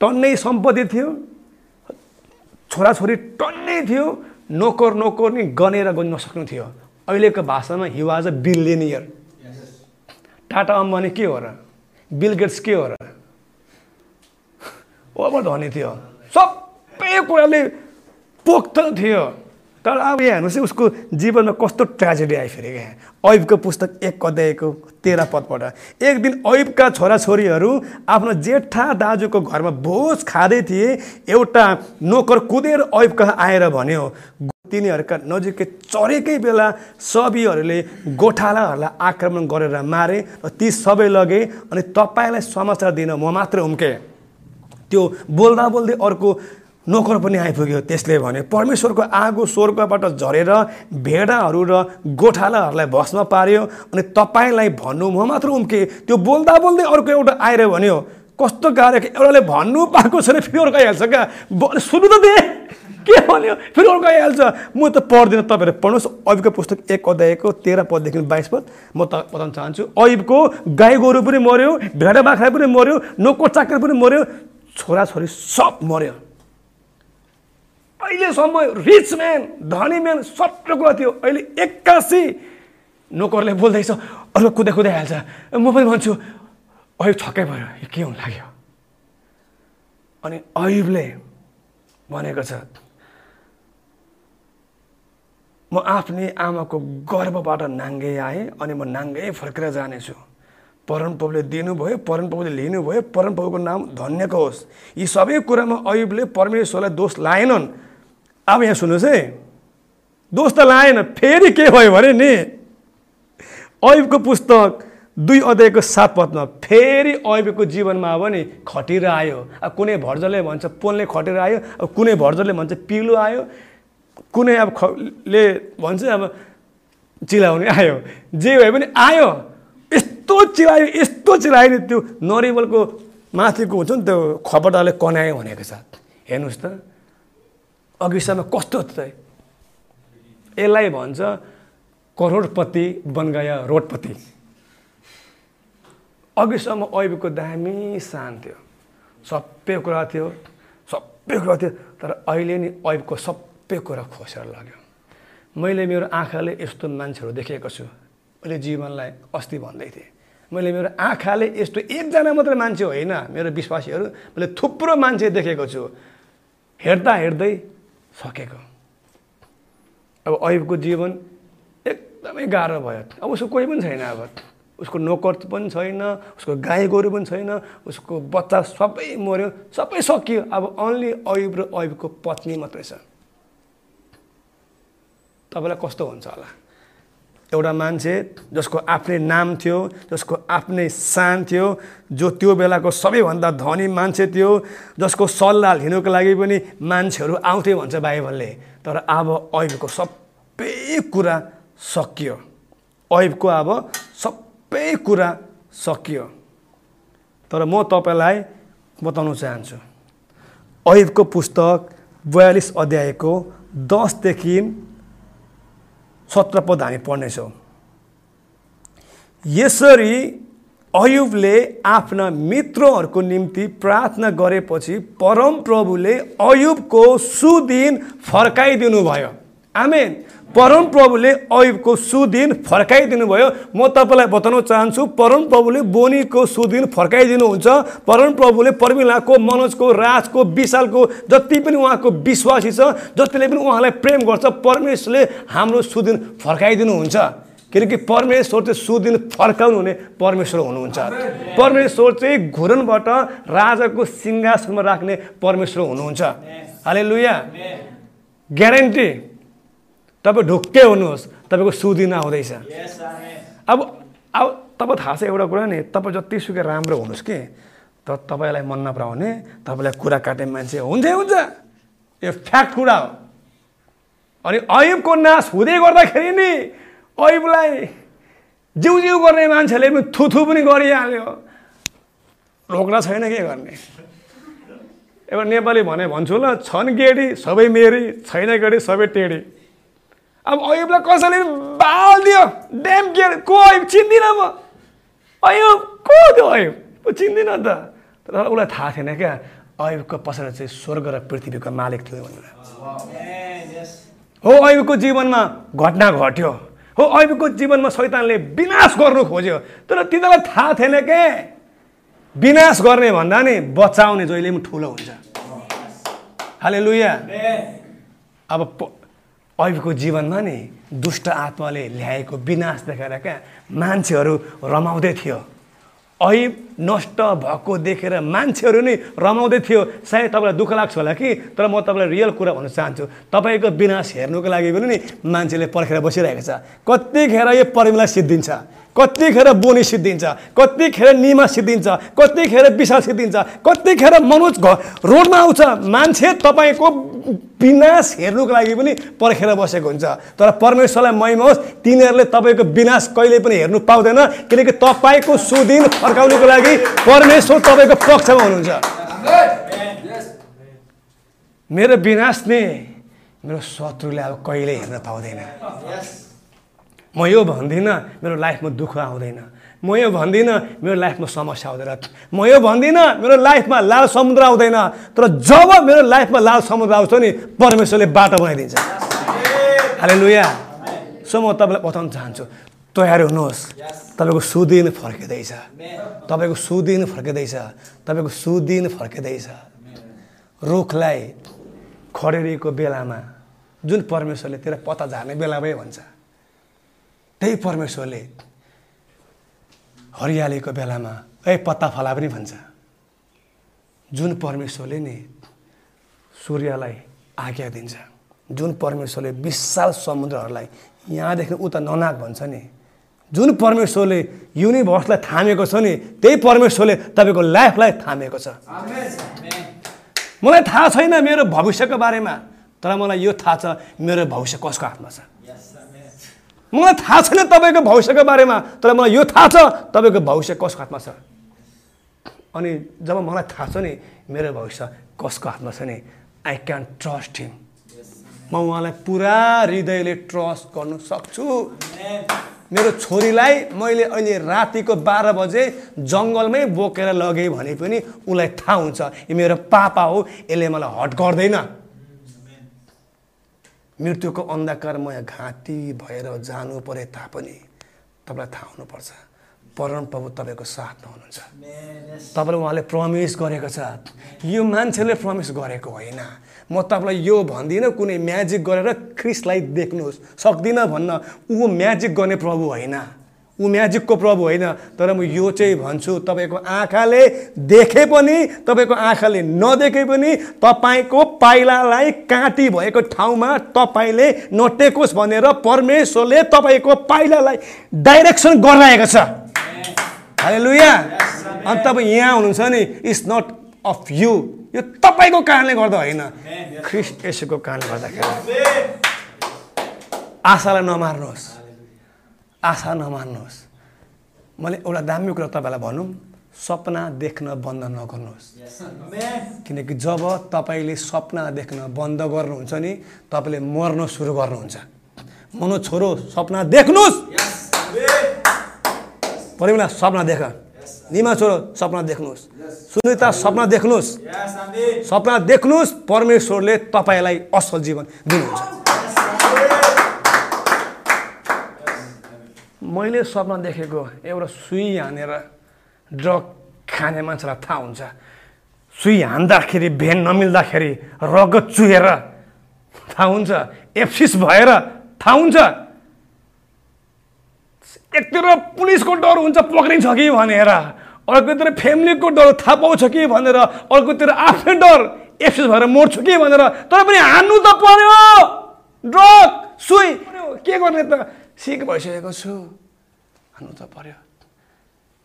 टन्नै सम्पत्ति थियो छोराछोरी टन्नै थियो नोकर नोकर नि गनेर गन्न नसक्नु थियो। अहिलेको भाषामा he was a billionaire Tata Ambani के हो र? बिल गेट्स के हो र? ओभर धनी थियो। सबै कुराले पोख्त थियो। तर अब यहाँ हेर्नुहोस् है उसको जीवनमा कस्तो ट्रेजेडी आइफेरेको यहाँ। ऐबको पुस्तक एक अध्यायको तेह्र पदबाट एक दिन ऐबका छोराछोरीहरू आफ्नो जेठा दाजुको घरमा भोज खाँदै थिए एउटा नोकर कुदेर ऐब कहाँ आएर भन्यो तिनीहरूका नजिकै चरेकै बेला सबीहरूले गोठालाहरूलाई आक्रमण गरेर मारे र ती सबै लगे अनि तपाईँलाई समाचार दिन म मात्र उम्के त्यो बोल्दा बोल्दै अर्को नोकर पनि आइपुग्यो। त्यसले भने परमेश्वरको आगो स्वर्गबाट झरेर भेडाहरू र गोठालाहरूलाई भस्म पार्यो अनि तपाईँलाई भन्नु म मात्र उम्के। त्यो बोल्दा बोल्दै अर्को एउटा आएर भन्यो कस्तो गाह्रो एउटाले भन्नु पाएको छैन फेरि अर्को आइहाल्छ क्या? सुन्नु त दे। के भन्यो? फेरि अर्को आइहाल्छ। म त पढ्दिनँ। तपाईँहरू पढ्नुहोस्। ऐबको पुस्तक एक अध्यायको तेह्र पददेखि बाइस पद। म त बताउन चाहन्छु। ऐबको गाई गोरु पनि मऱ्यो भेडा बाख्रा पनि मऱ्यो नोको चाकर पनि मऱ्यो छोराछोरी सब मऱ्यो अहिलेसम्म रिच म्यान धनी म्यान सबै कुरा थियो। अहिले एक्कासी नोकरले बोल्दैछ अर्को कुदै कुदै हाल्छ। म पनि भन्छु अहिले छक्कै भयो। यो के हुन लाग्यो? अनि अयुबले भनेको छ म आफ्नै आमाको गर्वबाट नाङ्गे आएँ अनि म नाङ्गै फर्केर जानेछु। परमप्रभुले दिनुभयो परमप्रभुले लिनुभयो परमप्रभुको नाम धन्यको होस्। यी सबै कुरामा अयुबले परमेश्वरलाई दोष लाएनन्। अब यहाँ सुन्नुहोस् है। दोष त लाएन फेरि के भयो भने नि ऐबको पुस्तक दुई अध्यायको सात पदमा फेरि ऐबको जीवनमा अब नि खटिएर आयो अब कुनै भर्जरले भन्छ पोलले खटेर आयो अब कुनै भर्जरले भन्छ पिलो आयो। कुनै अब खले भन्छ अब चिलाउने आयो। जे भए पनि आयो। यस्तो चिलायो यस्तो चिलायो नि त्यो नरिवलको माथिको हुन्छ नि त्यो खपटाले कनायो भनेको छ। हेर्नुहोस् त। अघिसम्म कस्तो यसलाई भन्छ करोडपति गया रोडपति। अघिसम्म ऐबको दामी सान थियो। सबै कुरा थियो सबै कुरा थियो तर अहिले नि ऐबको सबै कुरा खोसेर लाग्यो। मैले मेरो आँखाले यस्तो मान्छेहरू देखेको छु। मैले जीवनलाई अस्ति भन्दै थिएँ। मैले मेरो आँखाले यस्तो एकजना मात्रै मान्छे होइन। मेरो विश्वासीहरू मैले थुप्रो मान्छे देखेको छु। हेर्दा हेर्दै सकेको। अब ऐबको जीवन एकदमै गाह्रो भयो। अब उसको कोही पनि छैन अब। उसको नोकर पनि छैन उसको गाई गोरु पनि छैन उसको बच्चा सबै मऱ्यो सबै सकियो। अब अन्ली ऐब र ऐबको पत्नी मात्रै छ। तपाईँलाई कस्तो हुन्छ होला? एउटा मान्छे जसको आफ्नै नाम थियो जसको आफ्नै सान थियो जो त्यो बेलाको सबैभन्दा धनी मान्छे थियो जसको सल्लाह लिनुको लागि पनि मान्छेहरू आउँथे भन्छ बाइबलले। तर अब ऐबको सबै कुरा सकियो। ऐबको अब सबै कुरा सकियो। तर म तपाईँलाई बताउन चाहन्छु ऐबको पुस्तक बयालिस अध्यायको दसदेखि सत्र पद हामी पढ्नेछौँ। यसरी अयुबले आफ्ना मित्रहरूको निम्ति प्रार्थना गरेपछि परमप्रभुले अयुबको सुदिन फर्काइदिनु भयो आमेन। परमप्रभुले अयुबको सुदिन फर्काइदिनु भयो म तपाईँलाई बताउन चाहन्छु परमप्रभुले बोनीको सुदिन फर्काइदिनुहुन्छ। परमप्रभुले पर्मिलाको मनोजको राजको विशालको जति पनि उहाँको विश्वासी छ जतिले पनि उहाँलाई प्रेम गर्छ परमेश्वरले हाम्रो सुदिन फर्काइदिनुहुन्छ। किनकि परमेश्वर चाहिँ सुदिन फर्काउनु हुने परमेश्वर हुनुहुन्छ। परमेश्वर चाहिँ घुरनबाट राजाको सिंहासनमा राख्ने परमेश्वर हुनुहुन्छ। हाले लुया ग्यारेन्टी। तपाईँ ढुक्कै हुनुहोस् तपाईँको सुदिन आउँदैछ अब अब तपाईँ थाहा छ एउटा कुरा नि तपाईँ जतिसुकै राम्रो हुनुहोस् कि तर तपाईँलाई मन नपराउने तपाईँलाई कुरा काट्ने मान्छे हुन्छै हुन्छ। यो फ्याक्ट कुरा हो। अनि ऐबको नाश हुँदै गर्दाखेरि नि ऐबलाई जिउ जिउ गर्ने मान्छेले पनि थुथु पनि गरिहाल्यो। रोक्न छैन के गर्ने? एउटा नेपाली भने भन्छु ल छन् गेडी सबै मेरी छैन गेडी सबै टेडी। अब अयुबलाई कसैले बाल दियो। ड्याम के को अयुब चिन्दिनँ म। अयुब को त्यो अयुब चिन्दिनँ त। तर उसलाई थाहा थिएन क्या। अयुबको पछाडि चाहिँ स्वर्ग र पृथ्वीको मालिक थियो भनेर। हो अयुबको जीवनमा घटना घट्यो। हो अयुबको जीवनमा शैतानले विनाश गर्नु खोज्यो। तर तिनीहरूलाई थाहा थिएन के? विनाश गर्ने भन्दा नि बचाउने जहिले पनि ठुलो हुन्छ। हाले लुया अब अहिलेको जीवनमा नि दुष्ट आत्माले ल्याएको विनाश देखाएर क्या मान्छेहरू रमाउँदै थियो। ऐब नष्ट भएको देखेर मान्छेहरू नै रमाउँदै थियो। सायद तपाईँलाई दुःख लाग्छ होला कि तर म तपाईँलाई रियल कुरा भन्न चाहन्छु। तपाईँको विनाश हेर्नुको लागि पनि नि मान्छेले पर्खेर बसिरहेको छ। कतिखेर यो परिमला सिद्धिन्छ? कतिखेर बोनी सिद्धिन्छ कतिखेर निमा सिद्धिन्छ कतिखेर विशाल सिद्धिन्छ कतिखेर मनोज घर रोडमा आउँछ मान्छे तपाईँको विनाश हेर्नुको लागि पनि पर्खेर बसेको हुन्छ। तर परमेश्वरलाई महिमा होस् तिनीहरूले तपाईँको विनाश कहिले पनि हेर्नु पाउँदैन किनकि तपाईँको सुदिन फर्काउनुको लागि परमेश्वर तपाईँको पक्षमा हुनुहुन्छ। मेरो विनाश नै मेरो शत्रुले अब कहिले हेर्न पाउँदैन। म यो भन्दिनँ मेरो लाइफमा दुःख आउँदैन। म यो भन्दिनँ मेरो लाइफमा समस्या आउँदैन। म यो भन्दिनँ मेरो लाइफमा लाल समुद्र आउँदैन। तर जब मेरो लाइफमा लाल समुद्र आउँछ नि परमेश्वरले बाटो बनाइदिन्छ। हाले लुया सो म तपाईँलाई बताउन चाहन्छु तयार हुनुहोस्। तपाईँको सुदिन फर्किँदैछ। तपाईँको सुदिन फर्किँदैछ। तपाईँको सुदिन फर्किँदैछ। रुखलाई खडेरीको बेलामा जुन परमेश्वरले तेरो पत्ता झार्ने बेलामै भन्छ। त्यही परमेश्वरले हरियालीको बेलामा ए पत्ता फला पनि भन्छ। जुन परमेश्वरले नि सूर्यलाई आज्ञा दिन्छ जुन परमेश्वरले विशाल समुद्रहरूलाई यहाँदेखि उता ननाक भन्छ नि जुन परमेश्वरले युनिभर्सलाई थामेको छ नि त्यही परमेश्वरले तपाईँको लाइफलाई थामेको छ। मलाई थाहा छैन मेरो भविष्यको बारेमा तर मलाई यो थाहा छ मेरो भविष्य कसको हातमा छ। मलाई थाहा छैन तपाईँको भविष्यको बारेमा तर मलाई यो थाहा छ तपाईँको भविष्य कसको हातमा छ। अनि जब मलाई थाहा छ नि मेरो भविष्य कसको हातमा छ नि आई क्यान ट्रस्ट हिम म उहाँलाई पुरा हृदयले ट्रस्ट गर्नु सक्छु। मेरो छोरीलाई मैले अहिले रातिको बाह्र बजे जङ्गलमै बोकेर लगेँ भने पनि उसलाई थाहा हुन्छ यो मेरो पापा हो यसले मलाई हट गर्दैन। मृत्युको अन्धकारमय घाँटी भएर जानु परे तापनि तपाईँलाई थाहा हुनुपर्छ। परम प्रभु तपाईँको साथमा हुनुहुन्छ। तपाईँलाई उहाँले प्रमिस गरेको छ। यो मान्छेले प्रमिस गरेको होइन। म तपाईँलाई यो भन्दिनँ कुनै म्याजिक गरेर क्रिसलाई देख्नुहोस् सक्दिनँ भन्न। ऊ म्याजिक गर्ने प्रभु होइन। ऊ म्याजिकको प्रभु होइन। तर म यो चाहिँ भन्छु तपाईँको आँखाले देखे पनि तपाईँको आँखाले नदेखे पनि तपाईँको पाइलालाई काँटी भएको ठाउँमा तपाईँले नटेकोस् भनेर परमेश्वरले तपाईँको पाइलालाई डाइरेक्सन गरिरहेको छ। हाले लुया अनि तपाईँ यहाँ हुनुहुन्छ नि इट्स नट अफ यु। यो तपाईँको कारणले गर्दा होइन। ख्रिस्ट यसोको कारणले गर्दाखेरि। आशालाई नमार्नुहोस्। आशा नमान्नुहोस्। मैले एउटा दामी कुरा तपाईँलाई भनौँ सपना देख्न बन्द नगर्नुहोस्। किनकि जब तपाईँले सपना देख्न बन्द गर्नुहुन्छ नि तपाईँले मर्न सुरु गर्नुहुन्छ। मनो छोरो सपना देख्नुहोस्। परिमला सपना देख। निमा छोरो सपना देख्नुहोस्। सुनिता सपना देख्नुहोस्। सपना देख्नुहोस् परमेश्वरले तपाईँलाई असल जीवन दिनुहुन्छ। मैले सपना देखेको एउटा सुई हानेर ड्रग खाने मान्छेलाई थाहा हुन्छ। सुई हान्दाखेरि भेन नमिल्दाखेरि रगत चुहेर थाहा हुन्छ। एप्सिस भएर थाहा हुन्छ। एकतिर पुलिसको डर हुन्छ पक्रिन्छ कि भनेर। अर्कोतिर फ्यामिलीको डर थाहा पाउँछ कि भनेर। अर्कोतिर आफ्नै डर एप्सिस भएर मर्छु कि भनेर। तर पनि हान्नु त पर्यो। ड्रग सुई के गर्ने त? सिक भइसकेको छु। हान्नु त पर्यो।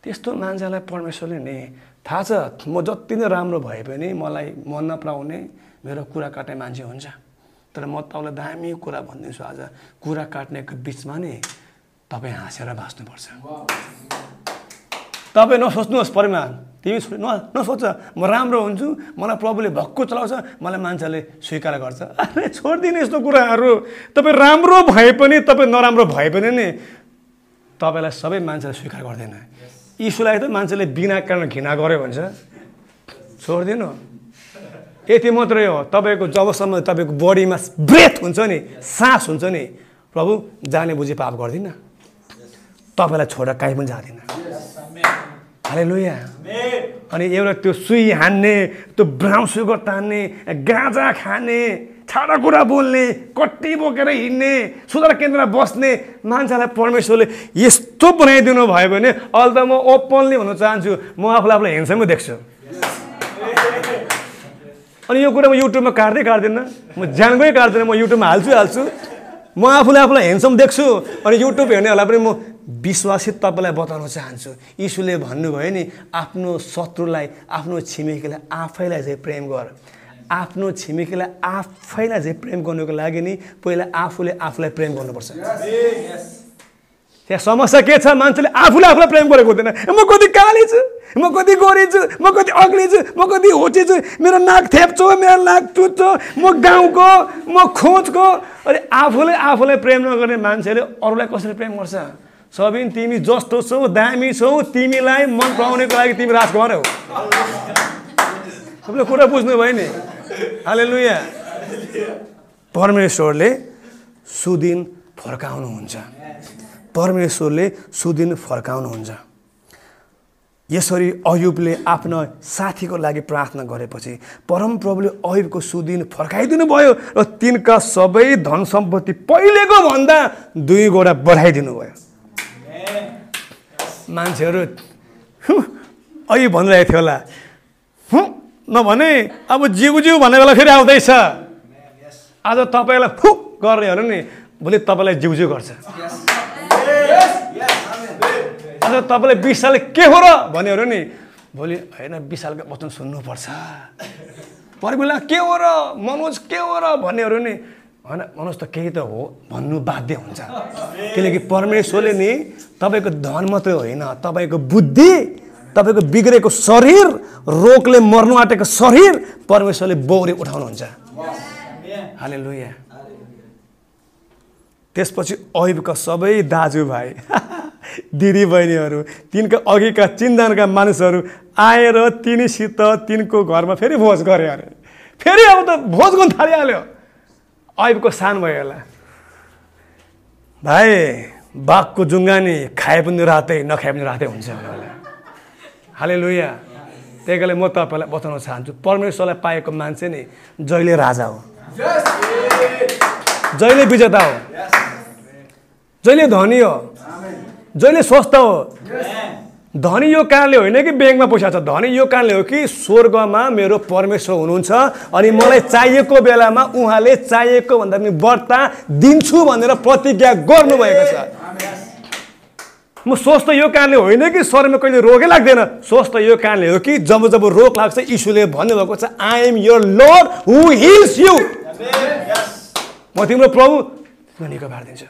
त्यस्तो मान्छेलाई परमेश्वरले नि थाहा छ म जति नै राम्रो भए पनि मलाई मन नपराउने मेरो कुरा काट्ने मान्छे हुन्छ। तर म तपाईँलाई दामी कुरा भनिदिन्छु आज। कुरा काट्नेको बिचमा नि तपाईँ हाँसेर बाँच्नुपर्छ। तपाईँ नसोच्नुहोस् परिमा तिमी न नसोच म राम्रो हुन्छु मलाई प्रभुले भक्कु चलाउँछ मलाई मान्छेले स्वीकार गर्छ। अरे छोडिदिनु यस्तो कुराहरू। तपाईँ राम्रो भए पनि तपाईँ नराम्रो भए पनि नि तपाईँलाई सबै मान्छेले स्वीकार गर्दैन। यीशुलाई त मान्छेले बिना कारण घृणा गऱ्यो भन्छ। छोडिदिनु। यति मात्रै हो। तपाईँको जबसम्म तपाईँको बडीमा ब्रेथ हुन्छ नि सास हुन्छ नि प्रभु जाने बुझी पाप गर्दिनँ। तपाईँलाई छोडेर काहीँ पनि जाँदिनँ। हाले लुया अनि एउटा त्यो सुई हान्ने त्यो ब्राउन सुगर तान्ने गाँजा खाने छाडा कुरा बोल्ने कट्टी बोकेर हिँड्ने सुधार केन्द्रमा बस्ने मान्छेलाई परमेश्वरले यस्तो बनाइदिनु भयो भने अहिले त म ओपनली भन्न चाहन्छु म आफूलाई आफूलाई हेन्समै देख्छु। अनि यो कुरा म युट्युबमा काट्दै काट्दिनँ म ज्यानकै काट्दिनँ म युट्युबमा हाल्छु हाल्छु म आफूले आफूलाई हेन्सम देख्छु। अनि युट्युब हेर्नेहरूलाई पनि म विश्वासित तपाईँलाई बताउन चाहन्छु। यीशुले भन्नुभयो नि आफ्नो शत्रुलाई आफ्नो छिमेकीलाई आफैलाई चाहिँ प्रेम गर। आफ्नो छिमेकीलाई आफैलाई चाहिँ प्रेम गर्नुको लागि नि पहिला आफूले आफूलाई प्रेम गर्नुपर्छ। त्यहाँ समस्या के छ? मान्छेले आफूले आफूलाई प्रेम गरेको हुँदैन। म कति काली छु म कति गोरी छु म कति अग्ली छु म कति होची छु मेरो नाक थेप्छो मेरो नाक टुट्छो म गाउँको म खोजको। अनि आफूले आफूलाई प्रेम नगर्ने मान्छेले अरूलाई कसरी प्रेम गर्छ? सबिन तिमी जस्तो छौ दामी छौ तिमीलाई मन पराउनेको लागि तिमी राजकुमार हो। तपाईँले कुरा बुझ्नुभयो नि। हाले लुया परमेश्वरले सुदिन फर्काउनुहुन्छ। परमेश्वरले सुदिन फर्काउनुहुन्छ। यसरी अयुबले आफ्नो साथीको लागि प्रार्थना गरेपछि परमप्रभुले अयुबको सुदिन फर्काइदिनु भयो र तिनका सबै धन सम्पत्ति पहिलेको भन्दा दुई गोडा बढाइदिनु भयो। मान्छेहरू अघि भनिरहेको थियो होला। नभने अब जिउ जिउ भन्ने बेला फेरि आउँदैछ। आज तपाईँलाई फुक गर्ने नि भोलि तपाईँलाई जिउ जिउ गर्छ। आज तपाईँलाई विशाल के हो र भन्यो नि भोलि होइन विशालको वचन सुन्नुपर्छ। पर्मिला के हो र मनोज के हो र भन्नेहरू नि होइन मनोज त केही त हो भन्नु बाध्य हुन्छ। किनकि परमेश्वरले नि तपाईँको धन मात्रै होइन तपाईँको बुद्धि तपाईँको बिग्रेको शरीर रोगले मर्नु आँटेको शरीर परमेश्वरले बौरी उठाउनुहुन्छ। हाले लुया त्यसपछि अहिबका सबै दाजुभाइ दिदी बहिनीहरू तिनका अघिका चिन्तनका मानिसहरू आएर तिनीसित तिनको घरमा फेरि भोज गरे अरे। फेरि अब त भोज गर्नु थालिहाल्यो अहिबको सान भयो होला। भाइ बाघको जुङ्गानी खाए पनि रातै नखाए पनि रातै हुन्छ होला। हाले लुया त्यही कारणले म तपाईँलाई बताउन चाहन्छु परमेश्वरलाई पाएको मान्छे नि जहिले राजा हो। जहिले विजेता हो। जहिले धनी हो। जहिले स्वस्थ हो। धनी यो कारणले होइन कि ब्याङ्कमा पैसा छ? धनी यो कारणले हो कि स्वर्गमा मेरो परमेश्वर हुनुहुन्छ अनि मलाई चाहिएको बेलामा उहाँले चाहिएको भन्दा पनि बढ्ता दिन्छु भनेर प्रतिज्ञा गर्नुभएको छ। म स्वस्थ यो कारणले होइन कि शरीरमा कहिले रोगै लाग्दैन? स्वस्थ यो कारणले हो कि जब जब रोग लाग्छ यीशुले भन्नुभएको छ I am your Lord who heals you म तिम्रो प्रभु निको पारिदिन्छु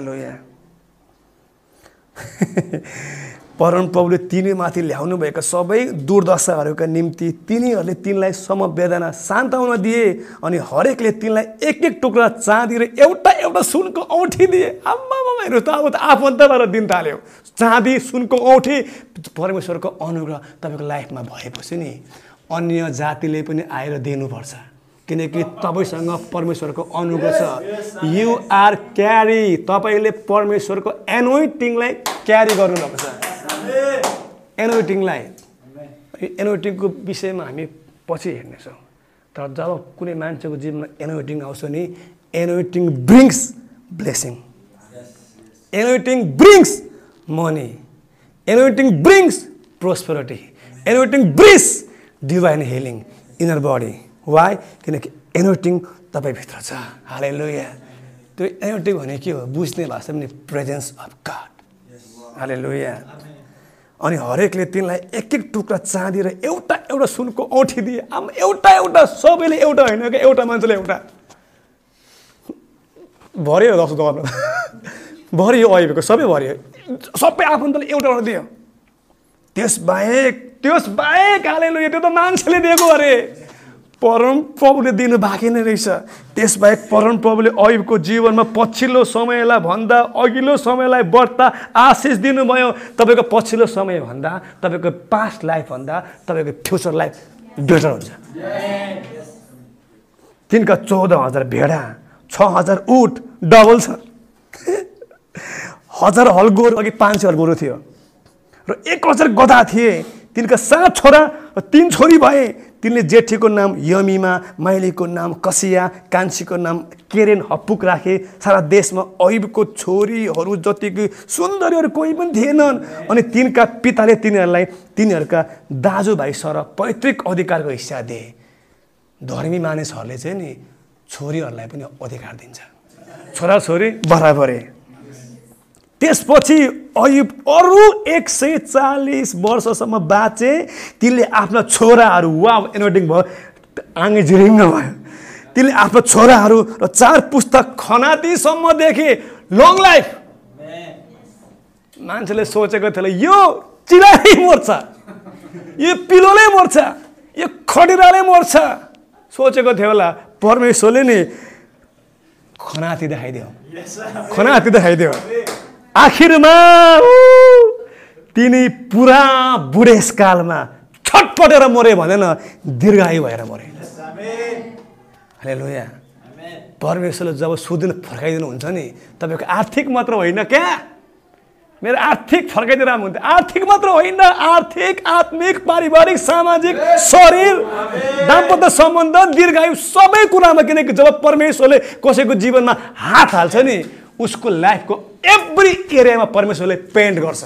लोया परमप्रभुले तिनीमाथि ल्याउनुभएका सबै दुर्दशाहरूका निम्ति तिनीहरूले तिनलाई समवेदना सान्ताउन दिए अनि हरेकले तिनलाई एक एक टुक्रा चाँदी र एउटा एउटा सुनको औँठी दिए। आम्मा त अब त आफन्तबाट दिन थाल्यो। चाँदी सुनको औँठी परमेश्वरको अनुग्रह तपाईँको लाइफमा भएपछि नि अन्य जातिले पनि आएर दिनुपर्छ। किनकि तपाईँसँग परमेश्वरको अनुग्रह छ। यु आर क्यारी तपाईँले परमेश्वरको एनोइटिङलाई क्यारी गर्नुपर्छ एनोइटिङलाई एनोइटिङको विषयमा हामी पछि हेर्नेछौँ। तर जब कुनै मान्छेको जीवनमा एनोइटिङ आउँछ नि anointing brings blessing anointing brings money anointing brings prosperity anointing brings divine healing inner body why किनकि एनोइटिङ तपाईँभित्र छ। हालै लुया त्यो एनोइटिङ भने के हो? बुझ्ने भाषा पनि प्रेजेन्स अफ गड हाले लुया अनि हरेकले तिनलाई एक एक टुक्रा चाँदी र एउटा एउटा सुनको औँठी दिए। आमा एउटा एउटा सबैले एउटा होइन क्या? एउटा मान्छेले एउटा। भर्यो जस्तो गर्नु भरियो अहिलेको सबै भरियो। सबै आफन्तले एउटा एउटा दियो। त्यसबाहेक त्यसबाहेक हालेलुया त्यो त मान्छेले दिएको अरे। परम प्रभुले दिनु बाँकी नै रहेछ। त्यसबाहेक परम प्रभुले अयुबको जीवनमा पछिल्लो समयलाई भन्दा अघिल्लो समयलाई बढ्ता आशिष दिनुभयो। तपाईँको पछिल्लो समय भन्दा तपाईँको पास्ट लाइफ भन्दा तपाईँको फ्युचर लाइफ बेटर हुन्छ। तिनका चौध हजार भेडा छ हजार उठ डबल छ। हजार हल गोरु अघि पाँच सय हल गोरु थियो। र एक हजार गधा थिए। तिनका सात छोरा र तिन छोरी भए। तिनले जेठीको नाम यमिमा माइलीको नाम कसिया कान्छीको नाम केरेन हप्पुक राखे। सारा देशमा ऐबको छोरीहरू जतिको सुन्दरीहरू कोही पनि थिएनन्। अनि तिनका पिताले तिनीहरूलाई तिनीहरूका दाजुभाइ सर पैतृक अधिकारको हिस्सा दिए। धर्मी मानिसहरूले चाहिँ नि छोरीहरूलाई पनि अधिकार दिन्छ। छोराछोरी? बराबरै। त्यसपछि अयुब अरू एक सय चालिस वर्षसम्म बाँचे। तिनले आफ्ना छोराहरू वा एनोटिङ भयो। आँगे जिरिङ्ग भयो। तिनले आफ्नो छोराहरू र चार पुस्तक खनातीसम्म देखे। लङ लाइफ मान्छेले सोचेको थियो यो चिलाले मर्छ यो पिलोले मर्छ यो खटिराले मर्छ सोचेको थियो होला परमेश्वरले नि खनाती देखाइदियो। खनाती देखाइदियो। आखिरमा तिनी पुरा बुढेसकालमा छटपटेर मरे भनेन दीर्घायु भएर मरे। अरे लोया परमेश्वरले जब सुदिन फर्काइदिनुहुन्छ नि तपाईँको आर्थिक मात्र होइन क्या? मेरो आर्थिक फर्काइदिएर हुन्थ्यो आर्थिक मात्र होइन आर्थिक आत्मिक पारिवारिक सामाजिक शरीर दाम्पत्य सम्बन्ध दीर्घायु सबै कुरामा किनकि जब परमेश्वरले कसैको जीवनमा हात हाल्छ नि उसको लाइफको एभ्री एरियामा परमेश्वरले पेन्ट गर्छ।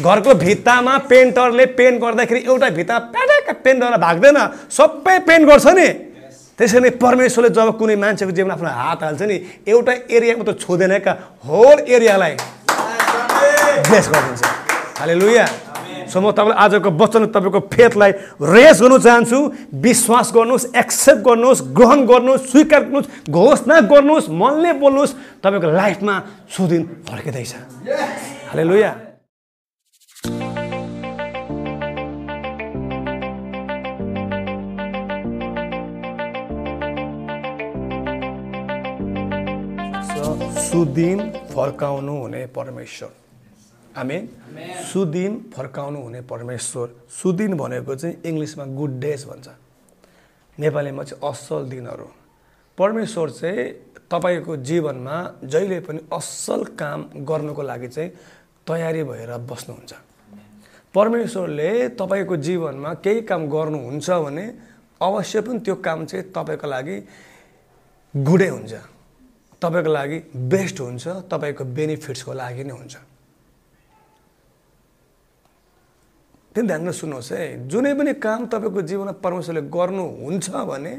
घरको भित्तामा पेन्टरले पेन्ट गर्दाखेरि एउटा भित्ता प्याटाक पेन्ट गरेर भाग्दैन। सबै पेन्ट गर्छ नि। त्यसरी नै परमेश्वरले जब कुनै मान्छेको जीवनमा आफ्नो हात हाल्छ नि एउटा एरियामा त छोँदैन क्या होल एरियालाई ब्लेस गरिदिन्छ। हाले लुया सो म तपाईँलाई आजको वचन तपाईँको फेथलाई रेस गर्नु चाहन्छु। विश्वास गर्नुहोस् एक्सेप्ट गर्नुहोस् ग्रहण गर्नुहोस् स्वीकार गर्नुहोस् घोषणा गर्नुहोस् मनले बोल्नुहोस् तपाईँको लाइफमा सुदिन फर्किँदैछ। हाले लुया सुदिन फर्काउनु हुने परमेश्वर। हामी सुदिन फर्काउनु हुने परमेश्वर। सुदिन भनेको चाहिँ इङ्ग्लिसमा गुड डेज भन्छ। नेपालीमा चाहिँ असल दिनहरू। परमेश्वर चाहिँ तपाईँको जीवनमा जहिले पनि असल काम गर्नुको लागि चाहिँ तयारी भएर बस्नुहुन्छ। परमेश्वरले तपाईँको जीवनमा केही काम गर्नुहुन्छ भने अवश्य पनि त्यो काम चाहिँ तपाईँको लागि गुडै हुन्छ। तपाईँको लागि बेस्ट हुन्छ। तपाईँको बेनिफिट्सको लागि नै हुन्छ। त्यो ध्यानमा सुन्नुहोस् है जुनै पनि काम तपाईँको जीवनमा परमेश्वरले गर्नुहुन्छ भने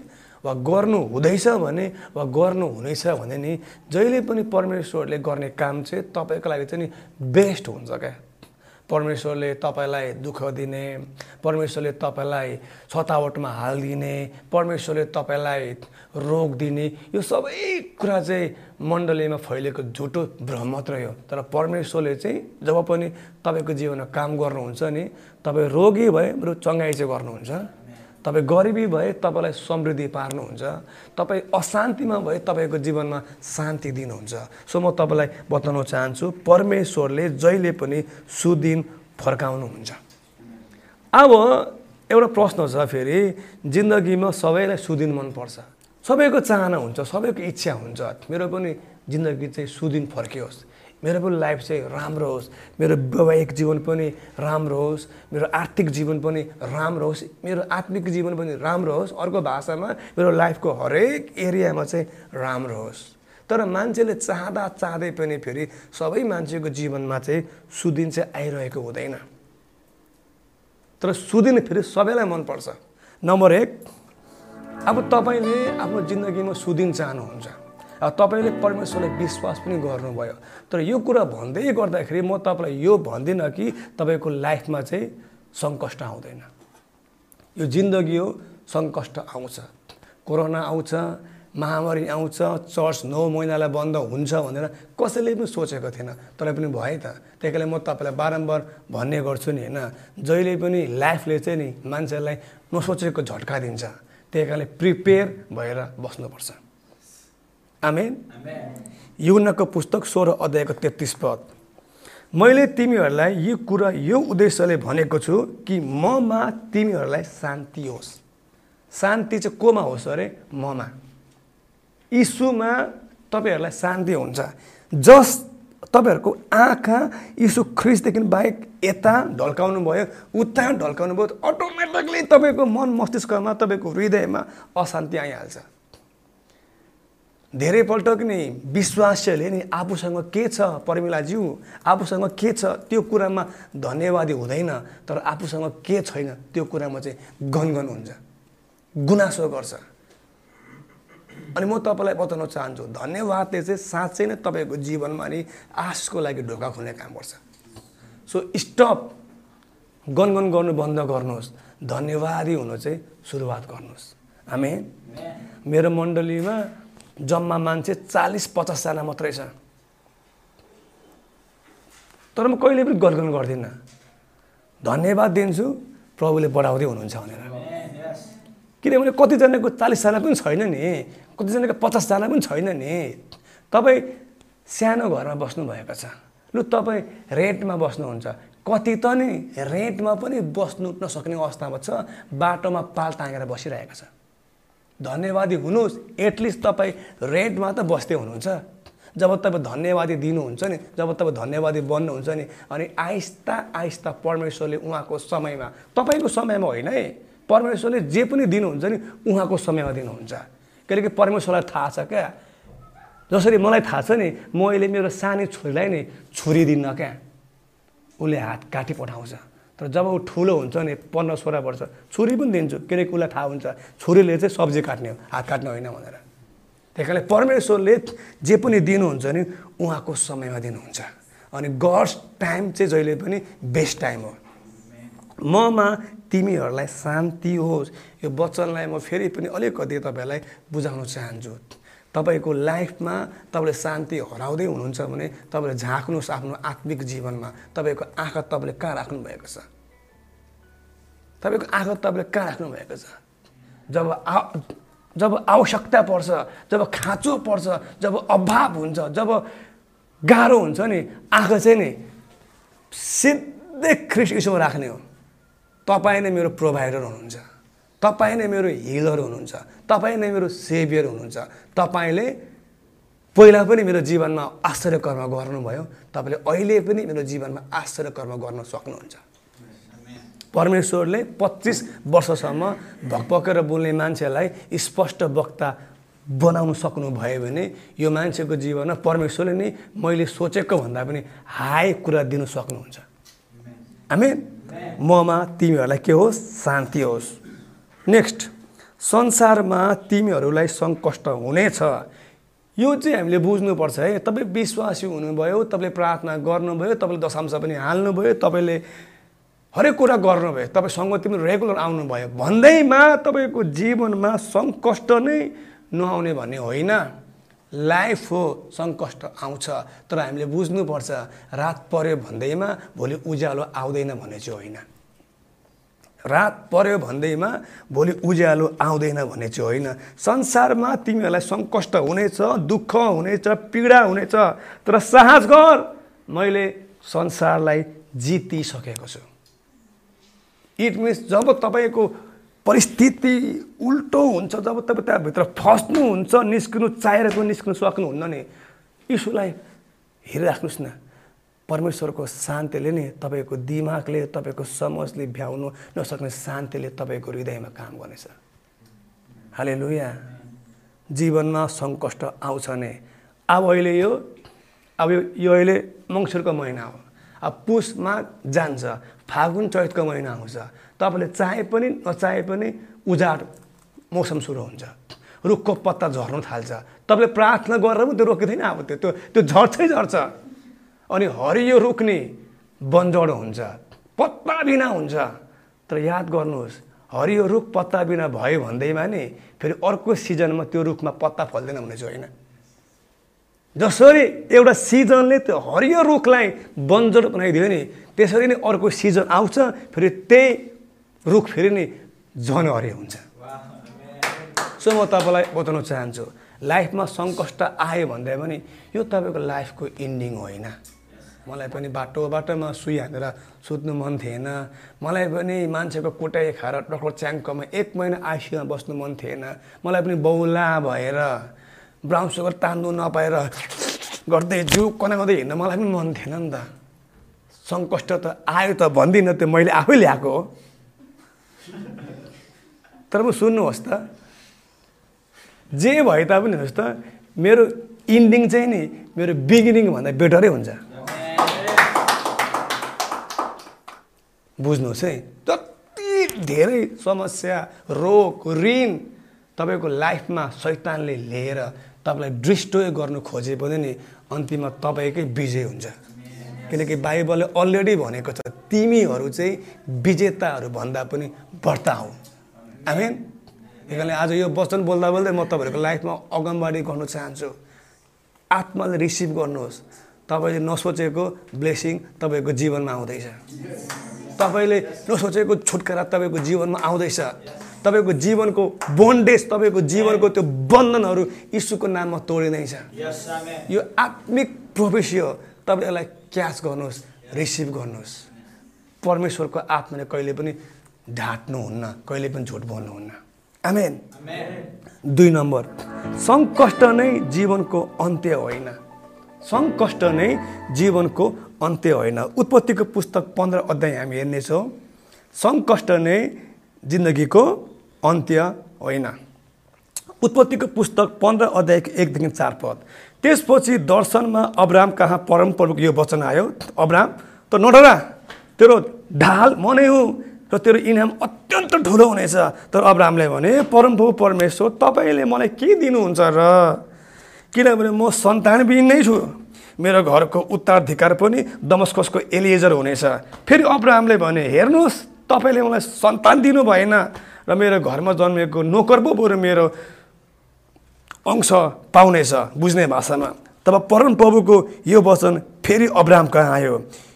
वा गर्नु हुँदैछ भने वा गर्नु हुनेछ भने नि जहिले पनि परमेश्वरले गर्ने काम चाहिँ तपाईँको लागि चाहिँ नि बेस्ट हुन्छ क्या। परमेश्वरले तपाईँलाई दुःख दिने परमेश्वरले तपाईँलाई छतावटमा हालिदिने परमेश्वरले तपाईँलाई रोग दिने यो सबै कुरा चाहिँ मण्डलीमा फैलिएको झुटो भ्रम मात्रै हो। तर परमेश्वरले चाहिँ जब पनि तपाईँको जीवनमा काम गर्नुहुन्छ नि तपाईँ रोगी भए बरु चङ्गाइ चाहिँ गर्नुहुन्छ। तपाईँ गरिबी भए तपाईँलाई समृद्धि पार्नुहुन्छ। तपाईँ अशान्तिमा भए तपाईँको जीवनमा शान्ति दिनुहुन्छ। सो म तपाईँलाई बताउन चाहन्छु परमेश्वरले जहिले पनि सुदिन फर्काउनुहुन्छ। अब एउटा प्रश्न छ फेरि जिन्दगीमा सबैलाई सुदिन मनपर्छ। सबैको चाहना हुन्छ सबैको इच्छा हुन्छ। मेरो पनि जिन्दगी चाहिँ सुदिन फर्कियोस्। मेरो पनि लाइफ चाहिँ राम्रो होस्। मेरो वैवाहिक जीवन पनि राम्रो होस्। मेरो आर्थिक जीवन पनि राम्रो होस्। मेरो आत्मिक जीवन पनि राम्रो होस्। अर्को भाषामा मेरो लाइफको हरेक एरियामा चाहिँ राम्रो होस्। तर मान्छेले चाहँदा चाहँदै पनि फेरि सबै मान्छेको जीवनमा चाहिँ सुदिन चाहिँ आइरहेको हुँदैन। तर सुदिन फेरि सबैलाई मनपर्छ। नम्बर एक अब तपाईँले आफ्नो जिन्दगीमा सुदिन चाहनुहुन्छ। तपाईँले परमेश्वरलाई विश्वास पनि गर्नुभयो। तर यो कुरा भन्दै गर्दाखेरि म तपाईँलाई यो भन्दिनँ कि तपाईँको लाइफमा चाहिँ सङ्कष्ट आउँदैन। यो जिन्दगी हो सङ्कष्ट आउँछ। कोरोना आउँछ महामारी आउँछ चर्च नौ महिनालाई बन्द हुन्छ भनेर कसैले पनि सोचेको थिएन। तर पनि भयो त। त्यही कारणले म तपाईँलाई बारम्बार भन्ने गर्छु नि होइन? जहिले पनि लाइफले चाहिँ नि मान्छेलाई नसोचेको झट्का दिन्छ। त्यही कारणले प्रिपेयर भएर बस्नुपर्छ। आमेन। युनको पुस्तक सोह्र अध्यायको तेत्तिस पद। मैले तिमीहरूलाई यो कुरा यो उद्देश्यले भनेको छु कि ममा तिमीहरूलाई शान्ति होस्। शान्ति चाहिँ कोमा होस् अरे? ममा। यीशुमा तपाईँहरूलाई शान्ति हुन्छ। जस तपाईँहरूको आँखा यीशु ख्रिसदेखि बाहेक यता ढल्काउनु भयो उता ढल्काउनु भयो अटोमेटिकली तपाईँको मन मस्तिष्कमा तपाईँको हृदयमा अशान्ति आइहाल्छ। धेरैपल्ट कि नि विश्वासले नि आफूसँग के छ पर्मिलाज्यू? आफूसँग के छ त्यो कुरामा धन्यवादी हुँदैन तर आफूसँग के छैन त्यो कुरामा चाहिँ गनगन हुन्छ गुनासो गर्छ। अनि म तपाईँलाई बताउन चाहन्छु धन्यवादले चाहिँ साँच्चै नै तपाईँको जीवनमा नि आशको लागि ढोका खुल्ने काम गर्छ। सो स्टप गनगन गर्नु बन्द गर्नुहोस्। धन्यवादी हुनु चाहिँ सुरुवात गर्नुहोस्। हामी मेरो मण्डलीमा जम्मा मान्छे चालिस पचासजना मात्रै छ तर म कहिले पनि गनगन गर्दिनँ। धन्यवाद दिन्छु प्रभुले बढाउँदै हुनुहुन्छ भनेर। किनभने कतिजनाको चालिसजना पनि छैन नि। कतिजनाको पचासजना पनि छैन नि। तपाईँ सानो घरमा बस्नुभएको छ। लु तपाईँ रेन्टमा बस्नुहुन्छ। कति त नि रेन्टमा पनि बस्नु नसक्ने अवस्थामा छ। बाटोमा पाल ताँगेर बसिरहेको छ। धन्यवादी हुनुहोस् एटलिस्ट तपाईँ रेन्टमा त बस्दै हुनुहुन्छ। जब तपाईँ धन्यवादी दिनुहुन्छ नि जब तपाईँ धन्यवादी बन्नुहुन्छ नि अनि आहिस्ता आहिस्ता परमेश्वरले उहाँको समयमा तपाईँको समयमा होइन है परमेश्वरले जे पनि दिनुहुन्छ नि उहाँको समयमा दिनुहुन्छ। किनकि परमेश्वरलाई थाहा छ क्या। जसरी मलाई थाहा छ नि म अहिले मेरो सानो छोरीलाई नि छुरी दिन्न क्या। उसले हात काटी पठाउँछ। तर जब ऊ ठुलो हुन्छ नि पन्ध्र सोह्र वर्ष छुरी पनि दिन्छु। किनकि उसलाई थाहा हुन्छ छुरीले चाहिँ सब्जी काट्ने हो हात काट्ने होइन भनेर। त्यही कारणले परमेश्वरले जे पनि दिनुहुन्छ नि उहाँको समयमा दिनुहुन्छ। अनि गड्स टाइम चाहिँ जहिले पनि बेस्ट टाइम हो। ममा तिमीहरूलाई शान्ति होस्। यो वचनलाई म फेरि पनि अलिकति तपाईँहरूलाई बुझाउन चाहन्छु। तपाईँको लाइफमा तपाईँले शान्ति हराउँदै हुनुहुन्छ भने तपाईँले झाँक्नुहोस् आफ्नो आत्मिक जीवनमा। तपाईँको आँखा तपाईँले कहाँ राख्नु भएको छ? तपाईँको आँखा तपाईँले कहाँ राख्नु भएको छ? जब आ जब आवश्यकता पर्छ जब खाँचो पर्छ जब अभाव हुन्छ जब गाह्रो हुन्छ नि आँखा चाहिँ नि सिधै यसोमा राख्ने हो। तपाईँ नै मेरो प्रोभाइडर हुनुहुन्छ। तपाईँ नै मेरो हिलर हुनुहुन्छ तपाईँ नै मेरो सेभियर हुनुहुन्छ। तपाईँले पहिला पनि मेरो जीवनमा आश्चर्य कर्म गर्नुभयो तपाईँले अहिले पनि मेरो जीवनमा आश्चर्य कर्म गर्न सक्नुहुन्छ। परमेश्वरले पच्चिस वर्षसम्म भकभकेर बोल्ने मान्छेलाई स्पष्ट वक्ता बनाउनु सक्नुभयो भने यो मान्छेको जीवनमा परमेश्वरले नै मैले सोचेको भन्दा पनि हाई कुरा दिनु सक्नुहुन्छ। हामी ममा तिमीहरूलाई के होस्? शान्ति होस्। नेक्स्ट संसारमा तिमीहरूलाई सङ्कष्ट हुनेछ यो चाहिँ हामीले बुझ्नुपर्छ है। तपाईँ विश्वासी हुनुभयो तपाईँले प्रार्थना गर्नुभयो तपाईँले दशांश पनि हाल्नुभयो तपाईँले हरेक कुरा गर्नुभयो तपाईँ पनि रेगुलर आउनुभयो। भन्दैमा तपाईँको जीवनमा सङ्कष्ट नै नआउने भन्ने होइन। लाइफ हो सङ्कष्ट आउँछ। तर हामीले बुझ्नुपर्छ रात पऱ्यो भन्दैमा भोलि उज्यालो आउँदैन भन्ने चाहिँ होइन। रात पऱ्यो भन्दैमा भोलि उज्यालो आउँदैन भन्ने चाहिँ होइन। संसारमा तिमीहरूलाई सङ्कष्ट हुनेछ दुःख हुनेछ पीडा हुनेछ तर साहस गर मैले संसारलाई जितिसकेको छु। इट मिन्स जब तपाईँको परिस्थिति उल्टो हुन्छ जब तपाईँ त्यहाँभित्र फस्नुहुन्छ निस्किनु चाहेर पनि निस्किनु सक्नुहुन्न नि यीशुलाई हेरिराख्नुहोस् न। परमेश्वरको शान्तिले नै तपाईँको दिमागले तपाईँको समझले भ्याउनु नसक्ने शान्तिले तपाईँको हृदयमा काम गर्नेछ। हाले लुया जीवनमा सङ्कष्ट आउँछ नै। अब अहिले यो अब यो अहिले मङ्सिरको महिना हो। अब पुसमा जान्छ। फागुन चैतको महिना आउँछ तपाईँले चाहे पनि नचाहे पनि उजाड मौसम सुरु हुन्छ। रुखको पत्ता झर्नु थाल्छ। तपाईँले प्रार्थना गरेर पनि त्यो रोकिँदैन अब त्यो त्यो झर्छै झर्छ। अनि हरियो रुख नि बन्जड हुन्छ पत्ता बिना हुन्छ। तर याद गर्नुहोस् हरियो रुख पत्ता बिना भयो भन्दैमा नि फेरि अर्को सिजनमा त्यो रुखमा पत्ता फल्दैन चाहिँ होइन। जसरी एउटा सिजनले त्यो हरियो रुखलाई बन्जर बनाइदियो नि त्यसरी नै अर्को सिजन आउँछ फेरि त्यही रुख फेरि नि झन् हरियो हुन्छ। सो म तपाईँलाई बताउन चाहन्छु लाइफमा सङ्कष्ट आयो भन्दा पनि यो तपाईँको लाइफको इन्डिङ होइन। मलाई पनि बाटो बाटोमा सुई हानेर सुत्नु मन थिएन। मलाई पनि मान्छेको कुटाइ खाएर डक्टर च्याङ्कोमा एक महिना आइसियुमा बस्नु मन थिएन। मलाई पनि बौला भएर ब्राउन सुगर तान्नु नपाएर गर्दै जिउ कनाउँदै हिँड्न मलाई पनि मन थिएन नि त। सङ्कष्ट त आयो त भन्दिनँ त्यो मैले आफै ल्याएको हो। तर म सुन्नुहोस् त। जे भए तापनि हेर्नुहोस् त मेरो इन्डिङ चाहिँ नि मेरो बिगिनिङ भन्दा बेटरै हुन्छ। बुझ्नुहोस् है जति धेरै समस्या रोग ऋण तपाईँको लाइफमा सैतानले लिएर तपाईँलाई डिस्ट्रोय गर्नु खोजे पनि नि अन्तिममा तपाईँकै विजय हुन्छ। किनकि बाइबलले अलरेडी भनेको छ तिमीहरू चाहिँ विजेताहरू भन्दा पनि बढ्ता हौ। आमेन। त्यही आज यो वचन बोल्दा बोल्दै म तपाईँहरूको लाइफमा अगमबाडी गर्नु चाहन्छु। आत्माले रिसिभ गर्नुहोस्। तपाईँले नसोचेको ब्लेसिङ तपाईँको जीवनमा आउँदैछ। तपाईँले नसोचेको छुटकारा तपाईँको जीवनमा आउँदैछ। तपाईँको जीवनको बोन्डेज तपाईँको जीवनको त्यो बन्धनहरू यीशुको नाममा तोडिँदैछ। यो आत्मिक प्रोफेसी हो तपाईँले यसलाई क्याच गर्नुहोस् रिसिभ गर्नुहोस्। परमेश्वरको आत्माले कहिले पनि ढाँट्नुहुन्न कहिले पनि झुट बोल्नुहुन्न। आमेन दुई नम्बर सङ्कष्ट नै जीवनको अन्त्य होइन। सङ्कष्ट नै जीवनको अन्त्य होइन। उत्पत्तिको पुस्तक पन्ध्र अध्याय हामी हेर्नेछौँ। सङ्कष्ट नै जिन्दगीको अन्त्य होइन। उत्पत्तिको पुस्तक पन्ध्र अध्यायको एकदेखि चार पद। त्यसपछि दर्शनमा अब्राम कहाँ परमप्रभुको यो वचन आयो? अब्राम त नडरा तेरो ढाल म नै हुँ र तेरो इनाम अत्यन्त ठुलो हुनेछ। तर अब्रामले भने परमप्रभु परमेश्वर तपाईँले मलाई के दिनुहुन्छ र किनभने म सन्तानविहीन नै छु। मेरो घरको उत्तराधिकार पनि दमस्कसको एलिएजर हुनेछ। फेरि अब्राहमले भने हेर्नुहोस् तपाईँले मलाई सन्तान दिनु भएन र मेरो घरमा जन्मेको नोकर पो बरु मेरो अंश पाउनेछ बुझ्ने भाषामा। तब परम प्रभुको यो वचन फेरि अब्राहम कहाँ आयो?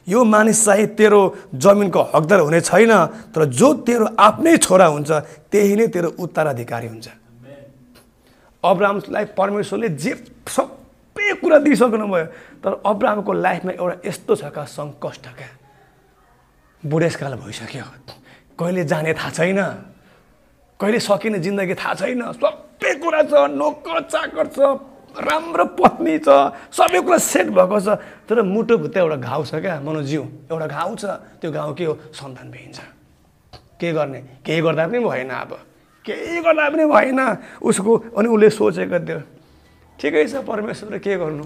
यो मानिस चाहिँ तेरो जमिनको हकदार हुने छैन तर जो तेरो आफ्नै छोरा हुन्छ त्यही नै तेरो उत्तराधिकारी हुन्छ। अब्राहमलाई परमेश्वरले जे सबै कुरा दिइसक्नु भयो तर अब्राहमको लाइफमा एउटा यस्तो छ क्या सङ्कष्ट क्या? बुढेसकाल भइसक्यो। कहिले जाने थाहा छैन। कहिले सकिने जिन्दगी थाहा छैन। सबै कुरा छ नोकर चाकर छ राम्रो पत्नी छ सबै कुरा सेट भएको छ। तर मुटुभुत्त एउटा घाउ छ क्या मनोजिउ? एउटा घाउ छ। त्यो घाउ के हो? सन्तान भइन्छ के गर्ने? केही गर्दा पनि भएन अब। केही गर्दा पनि भएन। उसको अनि उसले सोचेको थियो ठिकै छ परमेश्वरले के गर्नु?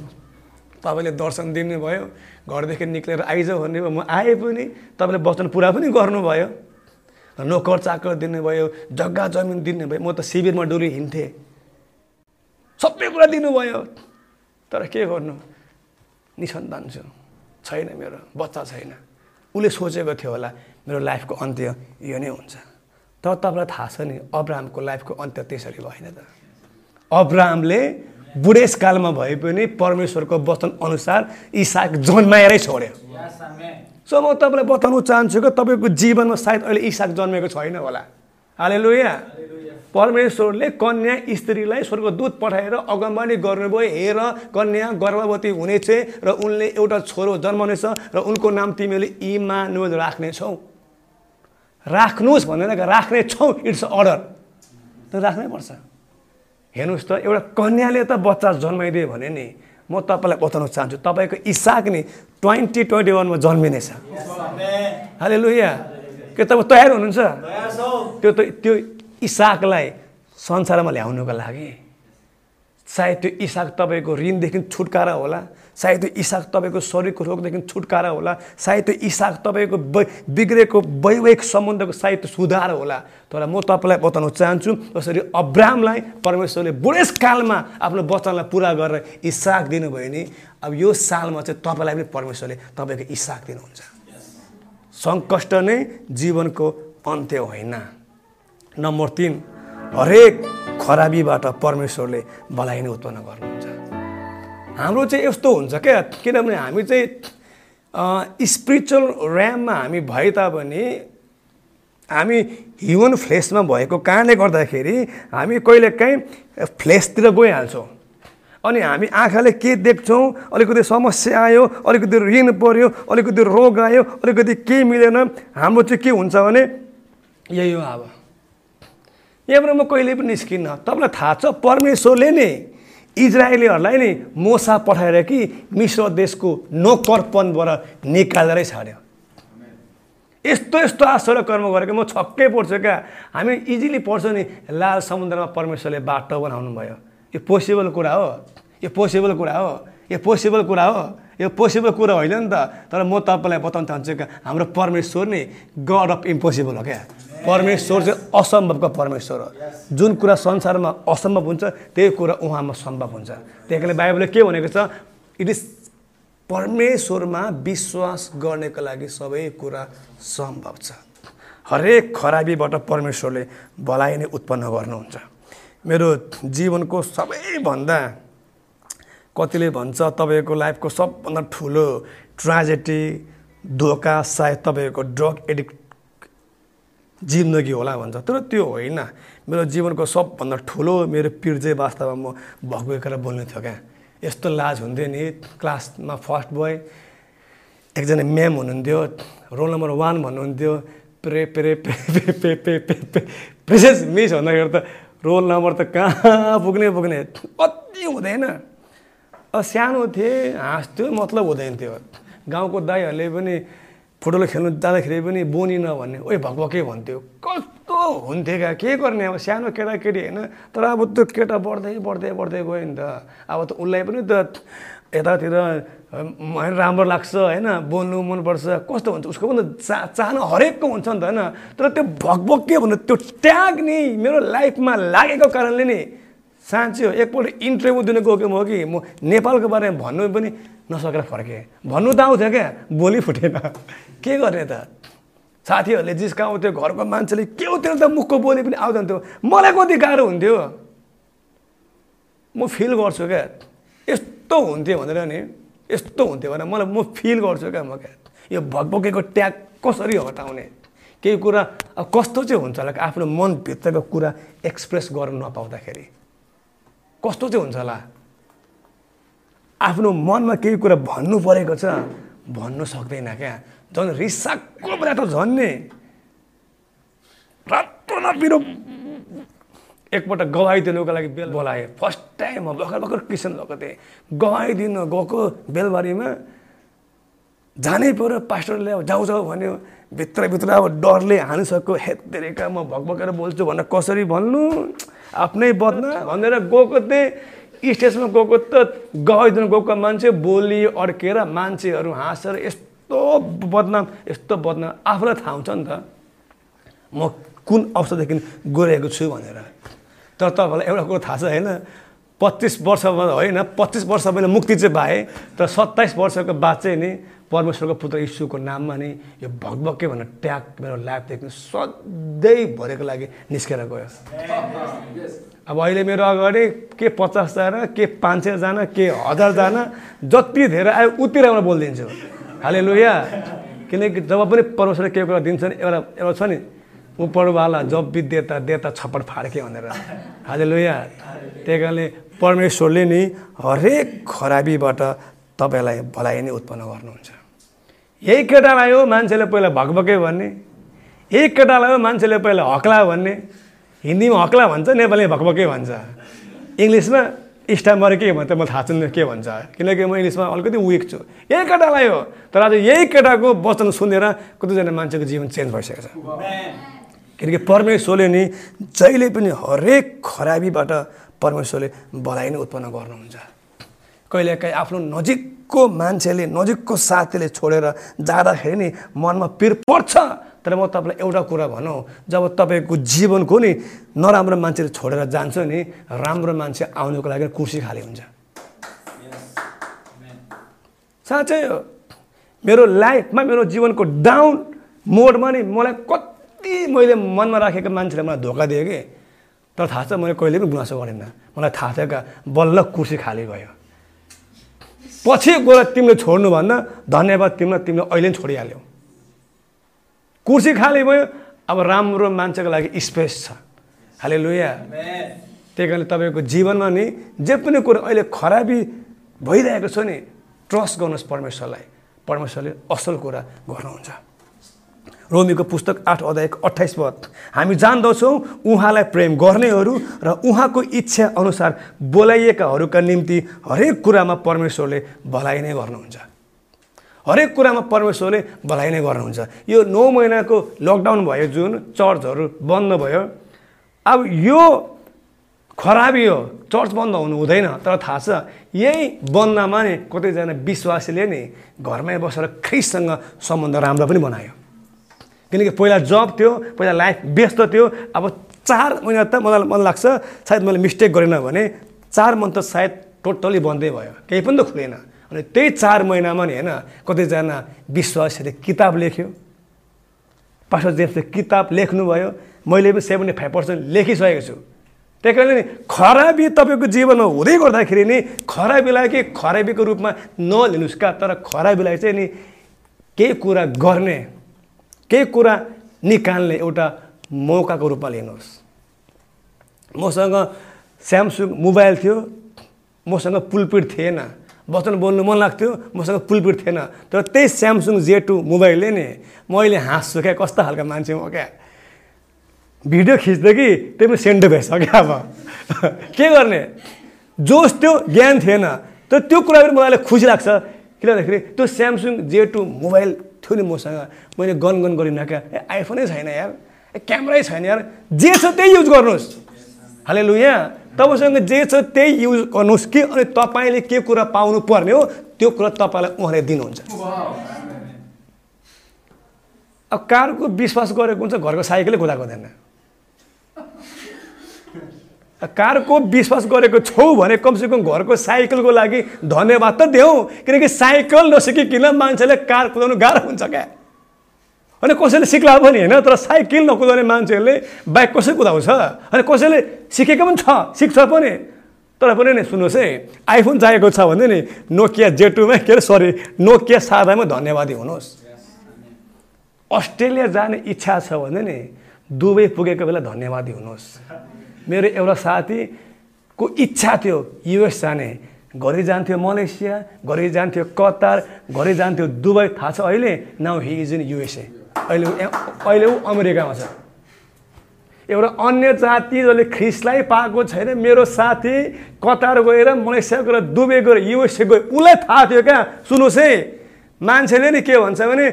तपाईँले दर्शन दिनुभयो घरदेखि निक्लेर आइज भन्ने म आएँ पनि तपाईँले वचन पुरा पनि गर्नुभयो। नोकर चाकर दिनुभयो जग्गा जमिन दिनुभयो म त शिविरमा डोली हिँड्थेँ। सबै कुरा दिनुभयो। तर के गर्नु? निसन्तान छु। छैन मेरो बच्चा छैन। उसले सोचेको थियो होला मेरो लाइफको अन्त्य यो नै हुन्छ। तर तपाईँलाई थाहा छ नि अब्राहमको लाइफको अन्त्य त्यसरी भएन त। अब्राहमले बुढेसकालमा भए पनि परमेश्वरको वचन अनुसार इसाक जन्माएरै छोड्यो। सो म तपाईँलाई बताउन चाहन्छु कि तपाईँको जीवनमा सायद अहिले इसाक जन्मेको छैन होला। हाले लुया परमेश्वरले कन्या स्त्रीलाई स्वर्गदूत पठाएर अगमबानी गर्नुभयो। हेर कन्या गर्भवती हुनेछ र उनले एउटा छोरो जन्माउनेछ र उनको नाम तिमीले इमानुएल राख्नेछौ। राख्नुहोस् भन्दैन राख्ने छौ इट्स अर्डर राख्नै पर्छ। हेर्नुहोस् त एउटा कन्याले त बच्चा जन्माइदियो भने नि म तपाईँलाई बताउन चाहन्छु तपाईँको इसाक नि ट्वेन्टी ट्वेन्टी वानमा जन्मिनेछ। हाले लुया के तपाईँ तयार हुनुहुन्छ? त्यो त त्यो इसाकलाई संसारमा ल्याउनुको लागि। सायद त्यो इसाक तपाईँको ऋणदेखि छुटकारा होला। सायद त्यो इसाक तपाईँको शरीरको रोगदेखि छुटकारा होला सायद त्यो इसाक तपाईँको बिग्रेको वैवाहिक सम्बन्धको सायद सुधार होला। तर म तपाईँलाई बताउन चाहन्छु जसरी अब्रामलाई परमेश्वरले बुढेसकालमा आफ्नो वचनलाई पुरा गरेर इसाक दिनुभयो नि अब यो सालमा चाहिँ तपाईँलाई पनि परमेश्वरले तपाईँको इसाक दिनुहुन्छ। सङ्कष्ट नै जीवनको अन्त्य होइन। नम्बर तिन हरेक खराबीबाट परमेश्वरले भलाइ नै उत्पन्न गर्नुहुन्छ हाम्रो चाहिँ यस्तो हुन्छ क्या किनभने हामी चाहिँ स्पिरिचुअल ऱ्याममा हामी भए तापनि हामी ह्युमन फ्लेसमा भएको कारणले गर्दाखेरि हामी कहिलेकाहीँ फ्लेसतिर गइहाल्छौँ। अनि हामी आँखाले के देख्छौँ अलिकति समस्या आयो अलिकति ऋण पऱ्यो अलिकति रोग आयो अलिकति केही मिलेन हाम्रो चाहिँ के हुन्छ भने यही हो अब। यहाँबाट म कहिले पनि निस्किन्न। तपाईँलाई थाहा छ परमेश्वरले नै इजरायलीहरूलाई नै मोसा पठाएर कि मिश्र देशको नोकरपनबाट निकालेरै छाड्यो। यस्तो यस्तो आश्चर्य कर्म गरेको म छक्कै पर्छु क्या। हामी इजिली पढ्छौँ नि लाल समुद्रमा परमेश्वरले बाटो बनाउनु भयो। यो पोसिबल कुरा हो। यो पोसिबल कुरा हो। यो पोसिबल कुरा हो। यो पोसिबल कुरा होइन नि त। तर म तपाईँलाई बताउन चाहन्छु क्या हाम्रो परमेश्वर नै गड अफ इम्पोसिबल हो क्या। परमेश्वर चाहिँ असम्भवको परमेश्वर हो। जुन कुरा संसारमा असम्भव हुन्छ त्यही कुरा उहाँमा सम्भव हुन्छ। त्यही कारणले बाइबलले के भनेको छ इट इज परमेश्वरमा विश्वास गर्नेको लागि सबै कुरा सम्भव छ। हरेक खराबीबाट परमेश्वरले भलाइ नै उत्पन्न गर्नुहुन्छ। मेरो जीवनको सबैभन्दा कतिले भन्छ तपाईँको लाइफको सबभन्दा ठुलो ट्राजेडी धोका सायद तपाईँको ड्रग एडिक्ट जिन्दगी होला भन्छ। तर त्यो होइन। मेरो जीवनको सबभन्दा ठुलो मेरो पिर चाहिँ वास्तवमा म भगवेकर बोल्ने थियो क्या। यस्तो लाज हुन्थ्यो नि क्लासमा फर्स्ट बोय एकजना म्याम हुनुहुन्थ्यो रोल नम्बर वान भन्नुहुन्थ्यो प्रे प्रे पे पे पे पे पे पे प्रेसेस मिस भन्दाखेरि त रोल नम्बर त कहाँ पुग्ने पुग्ने कति हुँदैन। सानो थिएँ हाँस्थ्यो मतलब हुँदैन थियो। गाउँको दाईहरूले पनि फुटबल खेल्नु जाँदाखेरि पनि बोनी नभन्ने। ओइ भकभकै भन्थ्यो? कस्तो हुन्थ्यो क्या? के गर्ने? अब सानो केटाकेटी होइन तर अब त्यो केटा बढ्दै बढ्दै बढ्दै गयो नि त। अब त उसलाई पनि त यतातिर राम्रो लाग्छ होइन बोल्नु मनपर्छ कस्तो हुन्छ? उसको पनि चा चाहना हरेकको हुन्छ नि त होइन। तर त्यो भकभक के भन्नु? त्यो ट्याग नि मेरो लाइफमा लागेको कारणले नि साँच्ची हो एकपल्ट इन्टरभ्यू दिनु गएको म कि म नेपालको बारेमा भन्नु पनि नसकेर फर्केँ। भन्नु त आउँथ्यो क्या बोली फुटेन के गर्ने त? साथीहरूले जिस्काउँथ्यो घरको मान्छेले के हो त्यो त मुखको बोली पनि आउँदैन थियो। मलाई कति गाह्रो हुन्थ्यो। म फिल गर्छु क्या। यस्तो हुन्थ्यो भनेर नि यस्तो हुन्थ्यो भनेर मलाई म फिल गर्छु क्या म क्या। यो भकभकेको ट्याग कसरी हटाउने? केही कुरा कस्तो चाहिँ हुन्छ होला आफ्नो मनभित्रको कुरा एक्सप्रेस गर्नु नपाउँदाखेरि। कस्तो चाहिँ हुन्छ होला? आफ्नो मनमा केही कुरा भन्नु परेको छ भन्नु सक्दैन क्या। झन् रिसाको बेला त झन् नि। रातो नपिरो एकपल्ट गवाई दिनुको लागि बेल बोलाएँ। फर्स्ट टाइम म भर्खर भर्खर किसन भएको थिएँ। गवाई दिन गएको बेलबारीमा। जानै पऱ्यो पास्टरले अब जाउ जाउ भन्यो। भित्रभित्र अब डरले हानिसक्यो। हेतेरेका म भकभकेर बोल्छु भनेर कसरी भन्नु? आफ्नै बदना भनेर गएको थिएँ स्टेजमा गएको त गइदिनु गएको मान्छे बोली अड्केर मान्छेहरू हाँसेर यस्तो बदनाम यस्तो बदनाम आफूलाई थाहा हुन्छ नि त म कुन अवस्थादेखि गइरहेको छु भनेर तर तपाईँलाई एउटा कुरो थाहा छ होइन पच्चिस वर्षमा होइन पच्चिस वर्ष मैले मुक्ति चाहिँ पाएँ तर सत्ताइस वर्षको बाद चाहिँ नि परमेश्वरको पुत्र यीशुको नाममा नै यो भगभक्कै भनेर ट्याग मेरो लाइफदेखि सधैँभरिको लागि निस्केर गयो। अब अहिले मेरो अगाडि के पचासजना के पाँच सयजना के हजारजना जति धेरै आयो उति राम्रो बोलिदिन्छु। हाले लुया किनकि जब पनि परमेश्वरले केही कुरा दिन्छ नि एउटा एउटा छ नि उपरवाला जब देता देता छप्पड फाड्के भनेर। हाले लुया त्यही कारणले परमेश्वरले नि हरेक खराबीबाट तपाईँलाई भलाइ नै उत्पन्न गर्नुहुन्छ। यही केटालाई हो मान्छेले पहिला भकभकै भन्ने। यही केटालाई हो मान्छेले पहिला हक्ला भन्ने। हिन्दीमा हक्ला भन्छ नेपालीमा भकभकै भन्छ। इङ्ग्लिसमा स्टामर के भन्छ मलाई थाहा छैन के भन्छ। किनकि म इङ्ग्लिसमा अलिकति विक छु। यही केटालाई हो तर आज यही केटाको वचन सुनेर कतिजना मान्छेको जीवन चेन्ज भइसकेको छ। किनकि परमेश्वरले नि जहिले पनि हरेक खराबीबाट परमेश्वरले भलाइ नै उत्पन्न गर्नुहुन्छ। कहिलेकाहीँ आफ्नो नजिकको मान्छेले नजिकको साथीले छोडेर जाँदाखेरि नि मनमा पिर पर्छ। तर म तपाईँलाई एउटा कुरा भनौँ जब तपाईँको जीवनको नि नराम्रो मान्छेले छोडेर जान्छ नि राम्रो मान्छे आउनुको लागि कुर्सी खाली हुन्छ। साँच्चै हो। मेरो लाइफमा मेरो जीवनको डाउन मोडमा नि मलाई कति मैले मनमा राखेको मान्छेले मलाई धोका दियो कि? तर थाहा छ मैले कहिले पनि गुनासो गरेन। मलाई थाहा थियो क्या बल्ल कुर्सी खाली भयो। पछि गएर तिमीले छोड्नुभन्दा धन्यवाद तिमीलाई तिमीले अहिले पनि छोडिहाल्यौ। कुर्सी खाली भयो अब राम्रो मान्छेको लागि स्पेस छ। हाले लुया त्यही कारणले तपाईँको जीवनमा नि जे पनि कुरो अहिले खराबी भइरहेको छ नि ट्रस्ट गर्नुहोस् परमेश्वरलाई। परमेश्वरले असल कुरा गर्नुहुन्छ। रोमीको पुस्तक आठ अध्यायको अठाइस पद। हामी जान्दछौँ उहाँलाई प्रेम गर्नेहरू र उहाँको इच्छा अनुसार बोलाइएकाहरूका निम्ति हरेक कुरामा परमेश्वरले भलाइ नै गर्नुहुन्छ। हरेक कुरामा परमेश्वरले भलाइ नै गर्नुहुन्छ। यो नौ महिनाको लकडाउन भयो जुन चर्चहरू बन्द भयो। अब यो खराबी हो चर्च बन्द हुनु हुँदैन तर थाहा छ यही बन्दमा नि कतैजना विश्वासीले नि घरमै बसेर ख्रिससँग सम्बन्ध राम्रो पनि बनायो। किनकि पहिला जब थियो पहिला लाइफ व्यस्त थियो। अब चार महिना त मलाई मन लाग्छ सायद मैले मिस्टेक गरेन भने चार मन त सायद टोटल्ली बन्दै भयो। केही पनि त खुलेन अनि त्यही चार महिनामा नि होइन कतिजना विश्वासीले किताब लेख्यो। पास्टर जेम्सले किताब लेख्नुभयो। मैले पनि सेभेन्टी फाइभ पर्सेन्ट लेखिसकेको छु। त्यही कारणले नि खराबी तपाईँको जीवनमा हुँदै गर्दाखेरि नि खराबीलाई के खराबीको रूपमा नलिनुहोस् का तर खराबीलाई चाहिँ नि केही कुरा गर्ने केही कुरा निकाल्ने एउटा मौकाको रूपमा लिनुहोस्। मसँग स्यामसुङ मोबाइल थियो मसँग पुलपिट थिएन। वचन बोल्नु मन लाग्थ्यो मसँग पुलपिट थिएन। तर त्यही स्यामसुङ जे टू मोबाइलले नि मैले हाँस्छु क्या कस्तो खालको मान्छे म क्या। भिडियो खिच्दै कि त्यही पनि सेन्डो भइसक्यो अब। के गर्ने? जोस त्यो ज्ञान थिएन। तर त्यो कुरा पनि मलाई खुसी लाग्छ। किन भन्दाखेरि त्यो स्यामसुङ जे टू मोबाइल थियो नि मसँग। मैले गन गन गरिनँ क्या। ए आइफोनै छैन यार। ए क्यामरै छैन यार। जे छ त्यही युज गर्नुहोस्। हाले लु यहाँ तपाईँसँग जे छ त्यही युज गर्नुहोस् कि अनि तपाईँले के कुरा पाउनु पर्ने हो त्यो कुरा तपाईँलाई उहाँले दिनुहुन्छ। अब कारको विश्वास गरेको हुन्छ घरको साइकलै कुदाएको हुँदैन। कारको विश्वास गरेको छौ भने कमसेकम घरको साइकलको लागि धन्यवाद त देऊ किनकि साइकल नसिकिकन मान्छेले कार कुदाउनु गाह्रो हुन्छ क्या? अनि कसैले सिक्ला पनि होइन तर साइकल नकुदाउने मान्छेहरूले बाइक कसै कुदाउँछ? अनि कसैले सिकेको पनि छ सिक्छ पनि। तर पनि नि सुन्नुहोस् है आइफोन चाहिएको छ भने नि नोकिया जेटुमै के अरे सरी नोकिया सादामै धन्यवादी हुनुहोस्। अस्ट्रेलिया जाने इच्छा छ भने नि दुबई पुगेको बेला धन्यवादी हुनुहोस्। मेरो एउटा साथीको इच्छा थियो युएस जाने। घरि जान्थ्यो मलेसिया घरि जान्थ्यो कतार घरि जान्थ्यो दुबई। थाहा छ अहिले? Now he is in USA अहिले अहिले ऊ अमेरिकामा छ। एउटा अन्य जाति जसले ख्रिसलाई पाएको छैन मेरो साथी कतार गएर मलेसिया गएर दुबई गएर युएसए गयो। उसलाई थाहा थियो क्या? सुन्नुहोस् है। मान्छेले नि के भन्छ भने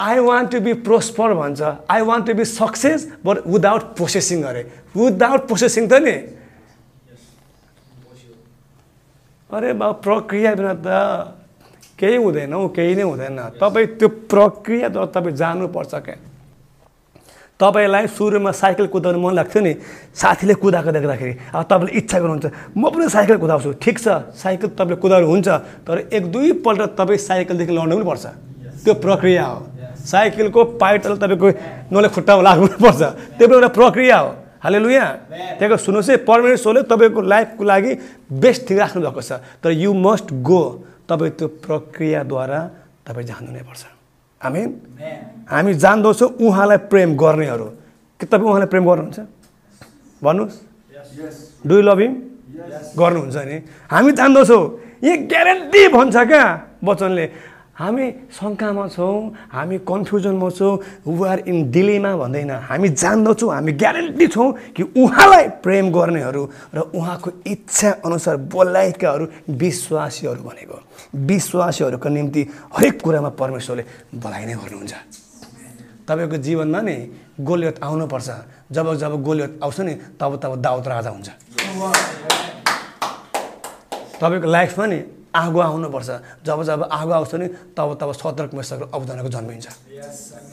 I want to be prosper भन्छ. I want to be success but without processing अरे विदाउट प्रोसेसिङ त नि? अरे बा प्रक्रिया बिना त केही हुँदैन हौ केही नै हुँदैन। तपाईँ त्यो प्रक्रिया तपाईँ जानुपर्छ क्या। तपाईँलाई सुरुमा साइकल कुदाउनु मन लाग्थ्यो नि साथीले कुदाएको देख्दाखेरि। अब तपाईँले इच्छा गर्नुहुन्छ म पनि साइकल कुदाउँछु। ठिक छ साइकल तपाईँले कुदाउनु हुन्छ तर एक दुईपल्ट तपाईँ साइकलदेखि लड्नु पनि पर्छ। त्यो प्रक्रिया हो। साइकलको पाइटल तपाईँको नले खुट्टामा लाग्नुपर्छ त्यो पनि एउटा प्रक्रिया हो। हाले लु यहाँ त्यहाँको सुन्नुहोस् है परमेश्वरले तपाईँको लाइफको लागि बेस्ट थिङ राख्नु भएको छ तर यु मस्ट गो तपाईँ त्यो प्रक्रियाद्वारा तपाईँ जान्नु नै पर्छ हामी हामी जान्दछौँ उहाँलाई प्रेम गर्नेहरू के तपाईँ उहाँलाई प्रेम गर्नुहुन्छ? भन्नुहोस्। डु लभ हिम गर्नुहुन्छ नि। हामी जान्दछौँ यहाँ ग्यारेन्टी भन्छ क्या वचनले हामी शङ्कामा छौँ हामी कन्फ्युजनमा छौँ आर इन डिलेमा भन्दैन। हामी जान्दछौँ हामी ग्यारेन्टी छौँ कि उहाँलाई प्रेम गर्नेहरू र उहाँको इच्छा अनुसार बोलाएकाहरू विश्वासीहरू भनेको। विश्वासीहरूको निम्ति हरेक कुरामा परमेश्वरले बोलाइ नै गर्नुहुन्छ। तपाईँको जीवनमा नि गोलियत आउनुपर्छ। जब जब गोलियत आउँछ नि तब तब दाउत राजा हुन्छ। तपाईँको लाइफमा नि आगो आउनुपर्छ। जब जब आगो आउँछ नि तब तब सतर्क मेषको अवधानको जन्मिन्छ।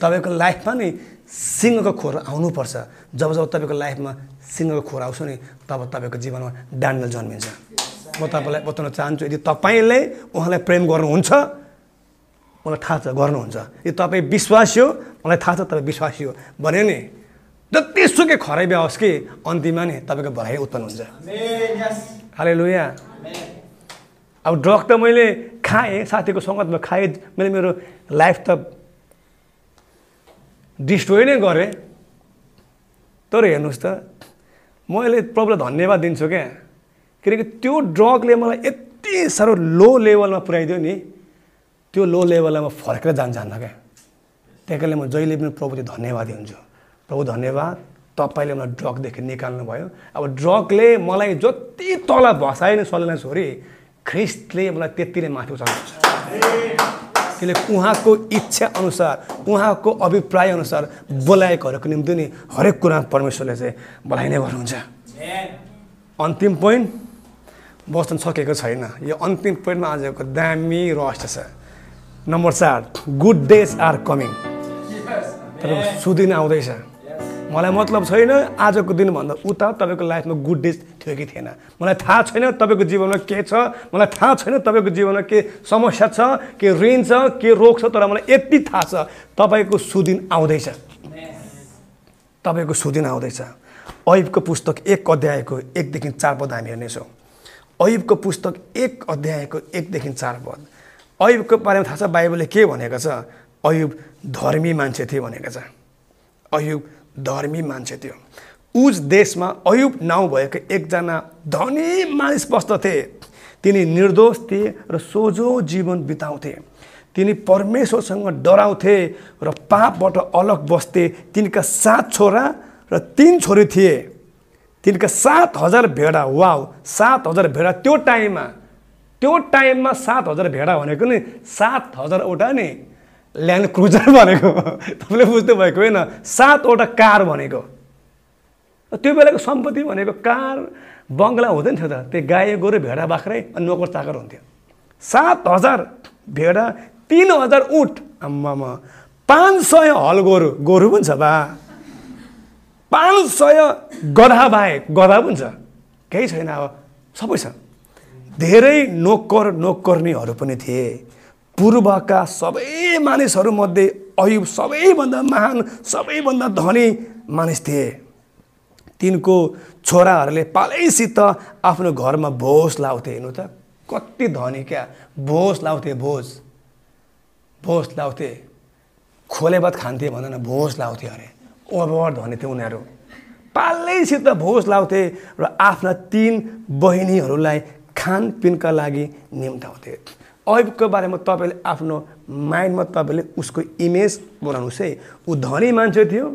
तपाईँको लाइफमा नि सिंहको खोर आउनुपर्छ। जब जब तपाईँको लाइफमा सिंहको खोर आउँछ नि तब तपाईँको जीवनमा डान्डल जन्मिन्छ। म तपाईँलाई बताउन चाहन्छु यदि तपाईँले उहाँलाई प्रेम गर्नुहुन्छ मलाई थाहा छ गर्नुहुन्छ। यो तपाईँ विश्वासी हो मलाई थाहा छ तपाईँ विश्वासी हो। भन्यो नि जतिसुकै खराबी आओस् कि अन्तिममा नि तपाईँको भलाइ उत्पन्न हुन्छ। हाले लुया अब ड्रग त मैले खाएँ साथीको सङ्गतमा खाएँ मैले मेरो लाइफ त डिस्ट्रोय नै गरेँ। तर हेर्नुहोस् त मैले प्रभुलाई धन्यवाद दिन्छु क्या। किनकि त्यो ड्रगले मलाई यति साह्रो लो लेभलमा पुर्याइदियो नि त्यो लो लेभलमा म फर्केर जान जान्न क्या। त्यही कारणले म जहिले पनि प्रभुले धन्यवादी हुन्छु। प्रभु धन्यवाद तपाईँले मलाई ड्रगदेखि निकाल्नु भयो अब ड्रगले मलाई जति तल भसाइ नै सल्लाह छोरी ख्रिस्टले मलाई त्यति नै माथि उचाल्नुहुन्छ किनकि उहाँको इच्छा अनुसार उहाँको अभिप्राय अनुसार बोलाएकोहरूको निम्ति नि हरेक कुरा परमेश्वरले चाहिँ बोलाइ नै गर्नुहुन्छ। अन्तिम पोइन्ट बस्न सकेको छैन। यो अन्तिम पोइन्टमा आजको दामी रहस्य छ। नम्बर चार गुड डेज आर कमिङ तपाईँको सुदिन आउँदैछ। मलाई मतलब छैन आजको दिनभन्दा उता तपाईँको लाइफमा गुड डेज थियो कि थिएन। मलाई थाहा छैन तपाईँको जीवनमा के छ मलाई थाहा छैन तपाईँको जीवनमा के समस्या छ के ऋण छ के रोग छ तर मलाई यति थाहा छ तपाईँको सुदिन आउँदैछ। तपाईँको सुदिन आउँदैछ। ऐबको पुस्तक एक अध्यायको एकदेखि चार पद हामी हेर्नेछौँ। ऐबको पुस्तक एक अध्यायको एकदेखि चार पद। ऐबको बारेमा थाहा छ बाइबलले के भनेको छ? अयुब धर्मी मान्छे थियो भनेको छ। अयुब धर्मी मान्छे थियो। उज देशमा अयुब नाउँ भएको एकजना धनी मानिस बस्दथे। तिनी निर्दोष थिए र सोझो जीवन बिताउँथे। तिनी परमेश्वरसँग डराउँथे र पापबाट अलग बस्थे। तिनका सात छोरा र तिन छोरी थिए। तिनका सात हजार भेडा वाउ सात हजार भेडा त्यो टाइममा। त्यो टाइममा सात हजार भेडा भनेको नि सात हजारवटा नि ल्यान्ड क्रुजर भनेको। तपाईँले बुझ्नु भएको होइन सातवटा कार भनेको। त्यो बेलाको सम्पत्ति भनेको कार बङ्गला हुँदैन थियो त। त्यो गाई गोरु भेडा बाख्रै अनि नोकर चाकर हुन्थ्यो। सात हजार भेडा तिन हजार उठ। आम्मामा पाँच सय हल गोरु। गोरु पनि छ बा। पाँच सय गधा बाहेक गधा पनि छ। केही छैन अब। सबै छ। धेरै नोकर नोकर्नीहरू पनि थिए। पूर्वका सबै मानिसहरूमध्ये अयुब सबैभन्दा महान सबैभन्दा धनी मानिस थिए। तिनको छोराहरूले पालैसित आफ्नो घरमा भोज लाउँथे। हेर्नु त कति धनी क्या। भोज लाउँथे भोज। भोज लाउँथे। खोले भात खान्थे भन न भोज लाउँथे अरे। ओभर धनी थिए उनीहरू। पालैसित भोज लाउँथे र आफ्ना तिन बहिनीहरूलाई खानपिनका लागि निम्ताउँथे। ऐबको बारेमा तपाईँले आफ्नो माइन्डमा तपाईँले उसको इमेज बनाउनुहोस् है। ऊ धनी मान्छे थियो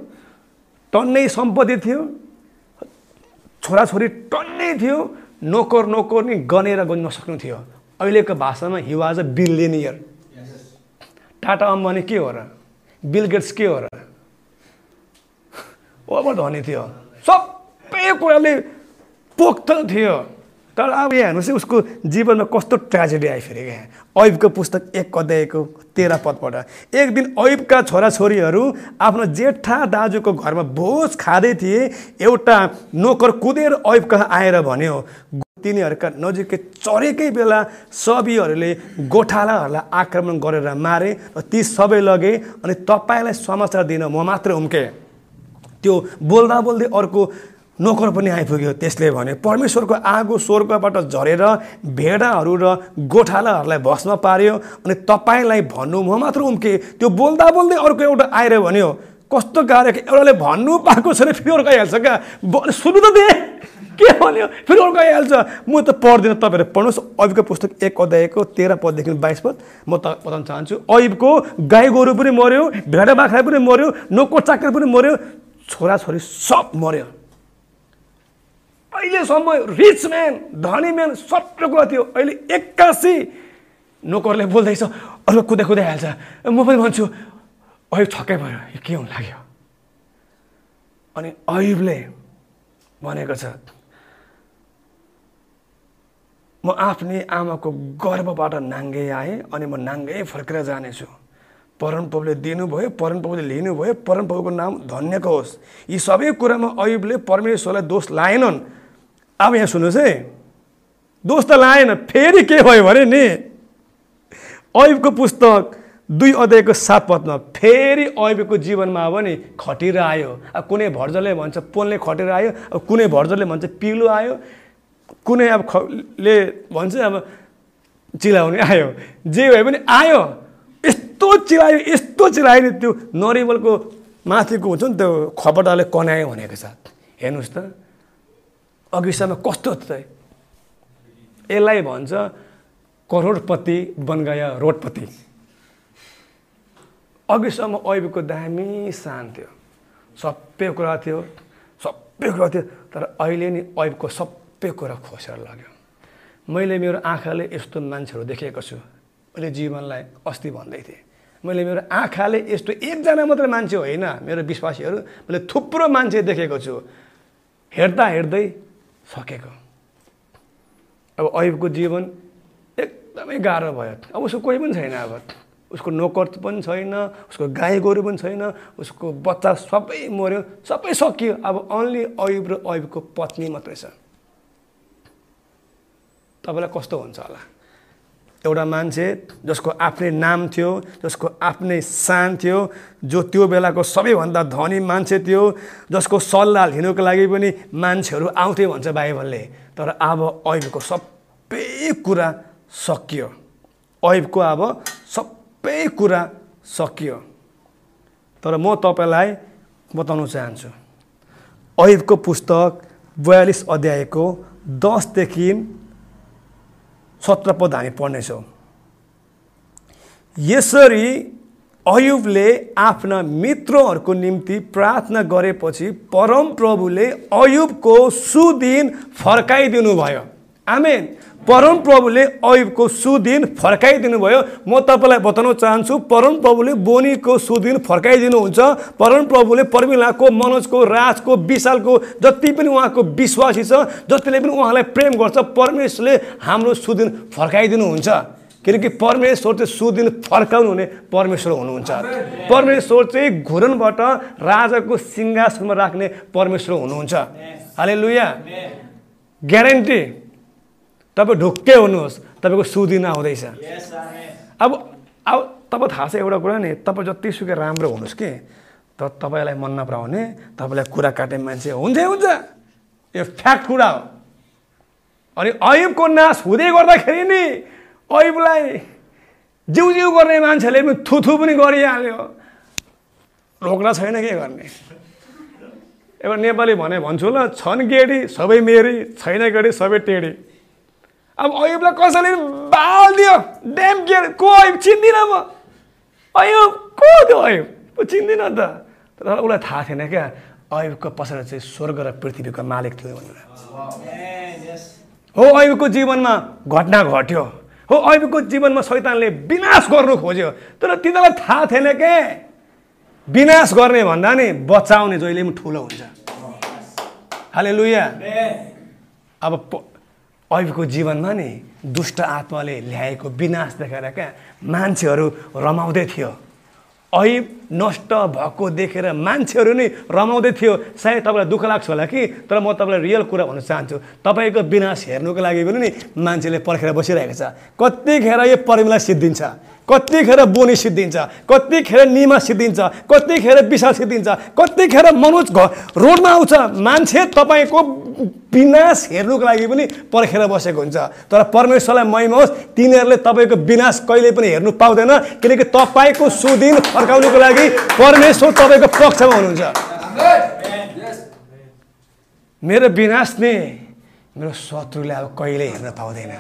टन्नै सम्पत्ति थियो छोराछोरी टन्नै थियो नोकर नोकर नि गनेर गन्न नसक्नु थियो। अहिलेको भाषामा he was a billionaire Tata Ambani के हो र? बिल गेट्स के हो र? ओभर धनी थियो। सबै कुराले पोख्त थियो। तर अब यहाँ हेर्नुहोस् है उसको जीवनमा कस्तो ट्रेजेडी आइफेरेको यहाँ। ऐबको पुस्तक एक अध्यायको तेह्र पदबाट एक दिन ऐबका छोराछोरीहरू आफ्नो जेठा दाजुको घरमा भोज खाँदै थिए एउटा नोकर कुदेर ऐब कहाँ आएर भन्यो। तिनीहरूका नजिकै चरेकै बेला सबीहरूले गोठालाहरूलाई आक्रमण गरेर मारे र ती सबै लगे अनि तपाईँलाई समाचार दिन म मात्र उम्के त्यो बोल्दा बोल्दै अर्को नोकर पनि आइपुग्यो। त्यसले भने परमेश्वरको आगो स्वर्गबाट झरेर भेडाहरू र गोठालाहरूलाई भस्म पार्यो अनि तपाईँलाई भन्नु म मात्र उम्के। त्यो बोल्दा बोल्दै अर्को एउटा आएर भन्यो। कस्तो गाह्रो एउटाले भन्नु पाएको छैन फेरि अर्को आइहाल्छ क्या। सुन्नु त दे। के भन्यो? फेरि अर्को आइहाल्छ। म त पढ्दिनँ। तपाईँहरू पढ्नुहोस्। ऐबको पुस्तक एक अध्यायको तेह्र पददेखि बाइस पद। म त बताउन चाहन्छु। ऐबको गाई गोरु पनि मऱ्यो भेडा बाख्रा पनि मऱ्यो नोको चाकर पनि मऱ्यो छोराछोरी सब मऱ्यो। अहिलेसम्म रिच म्यान धनी म्यान सबै कुरा थियो। अहिले एक्कासी। नोकरले बोल्दैछ। अर्को कुदै कुदै हाल्छ। म पनि भन्छु अयुब छक्कै भयो। यो के हुन लाग्यो? अनि अयुबले भनेको छ म आफ्नै आमाको गर्वबाट नाङ्गे आएँ अनि म नाङ्गै फर्केर जानेछु। परमप्रभुले दिनुभयो परमप्रभुले लिनुभयो परमप्रभुको नाम धन्यको होस्। यी सबै कुरामा अयुबले परमेश्वरलाई दोष लाएनन्। अब यहाँ सुन्नुहोस् है। दोष त लाएन फेरि के भयो भने नि ऐबको पुस्तक दुई अध्यायको सात पदमा फेरि ऐबको जीवनमा अब नि खटिएर आयो अब कुनै भर्जरले भन्छ पोलले खटेर आयो अब कुनै भर्जरले भन्छ पिलो आयो। कुनै अब खले भन्छ अब चिलाउने आयो। जे भए पनि आयो। यस्तो चिलायो यस्तो चिलायो नि त्यो नरिवलको माथिको हुन्छ नि त्यो खपटाले कनायो भनेको छ। हेर्नुहोस् त। अघिसम्म कस्तो त यसलाई भन्छ करोडपति गयो रोडपति। अघिसम्म ऐबको दामी सान थियो। सबै कुरा थियो सबै कुरा थियो तर अहिले नि ऐबको सबै कुरा खोसेर लाग्यो। मैले मेरो आँखाले यस्तो मान्छेहरू देखेको छु। मैले जीवनलाई अस्ति भन्दै थिएँ। मैले मेरो आँखाले यस्तो एकजना मात्रै मान्छे होइन। मेरो विश्वासीहरू मैले थुप्रो मान्छे देखेको छु। हेर्दा हेर्दै सकेको। अब ऐबको जीवन एकदमै गाह्रो भयो। अब उसको कोही पनि छैन अब। उसको नोकर पनि छैन उसको गाई गोरु पनि छैन उसको बच्चा सबै मऱ्यो सबै सकियो। अब अन्ली ऐब र ऐबको पत्नी मात्रै छ। तपाईँलाई कस्तो हुन्छ होला? एउटा मान्छे जसको आफ्नै नाम थियो जसको आफ्नै सान थियो जो त्यो बेलाको सबैभन्दा धनी मान्छे थियो जसको सल्लाह लिनुको लागि पनि मान्छेहरू आउँथे भन्छ बाइबलले। तर अब ऐबको सबै कुरा सकियो। ऐबको अब सबै कुरा सकियो। तर म तपाईँलाई बताउन चाहन्छु ऐबको पुस्तक बयालिस अध्यायको दसदेखि सत्र पद हामी पढ्नेछौँ। यसरी अयुबले आफ्ना मित्रहरूको निम्ति प्रार्थना गरेपछि परमप्रभुले अयुबको सुदिन फर्काइदिनु भयो आमेन। परमप्रभुले अयुबको सुदिन फर्काइदिनु भयो म तपाईँलाई बताउन चाहन्छु परमप्रभुले बोनीको सुदिन फर्काइदिनुहुन्छ। परमप्रभुले पर्मिलाको मनोजको राजको विशालको जति पनि उहाँको विश्वासी छ जतिले पनि उहाँलाई प्रेम गर्छ परमेश्वरले हाम्रो सुदिन फर्काइदिनुहुन्छ। किनकि परमेश्वर चाहिँ सुदिन फर्काउनु हुने परमेश्वर हुनुहुन्छ। परमेश्वर चाहिँ घुरनबाट राजाको सिंहासनमा राख्ने परमेश्वर हुनुहुन्छ। हाले लुया ग्यारेन्टी। तपाईँ ढुक्कै हुनुहोस् तपाईँको सुदिन आउँदैछ अब अब तपाईँ थाहा छ एउटा कुरा नि तपाईँ जतिसुकै राम्रो हुनुहोस् कि तर तपाईँलाई मन नपराउने तपाईँलाई कुरा काट्ने मान्छे हुन्छै हुन्छ। यो फ्याक्ट कुरा हो। अनि ऐबको नाश हुँदै गर्दाखेरि नि ऐबलाई जिउ जिउ गर्ने मान्छेले पनि थुथु पनि गरिहाल्यो। रोक्न छैन के गर्ने? एउटा नेपाली भने भन्छु ल छन् गेडी सबै मेरी छैन गेडी सबै टेडी। अब अयुबलाई कसैले बालिदियो ड्याम के को अयुब चिन्दिनँ म। अयुब को त्यो अयुब चिन्दिनँ त। तर उसलाई थाहा थिएन क्या। अयुबको पछाडि चाहिँ स्वर्ग र पृथ्वीको मालिक थियो भनेर। हो अयुबको जीवनमा घटना घट्यो। हो अयुबको जीवनमा शैतानले विनाश गर्नु खोज्यो। तर तिनीहरूलाई थाहा थिएन के? विनाश गर्ने भन्दा नि बचाउने जहिले पनि ठुलो हुन्छ। हाले लुया अब अहिलेको जीवनमा नि दुष्ट आत्माले ल्याएको विनाश देखेर क्या मान्छेहरू रमाउँदै थियो। ऐब नष्ट भएको देखेर मान्छेहरू नै रमाउँदै थियो। सायद तपाईँलाई दुःख लाग्छ होला कि तर म तपाईँलाई रियल कुरा भन्न चाहन्छु। तपाईँको विनाश हेर्नुको लागि पनि नि मान्छेले पर्खेर बसिरहेको छ। कतिखेर यो परिमला सिद्धिन्छ? कतिखेर बोनी सिद्धिन्छ कतिखेर निमा सिद्धिन्छ कतिखेर विशाल सिद्धिन्छ कतिखेर मनोज घर रोडमा आउँछ मान्छे तपाईँको विनाश हेर्नुको लागि पनि पर्खेर बसेको हुन्छ। तर परमेश्वरलाई महिमा होस् तिनीहरूले तपाईँको विनाश कहिले पनि हेर्नु पाउँदैन किनकि तपाईँको सुदिन फर्काउनुको लागि परमेश्वर तपाईँको पक्षमा हुनुहुन्छ। मेरो विनाश नै मेरो शत्रुले अब कहिले हेर्न पाउँदैन।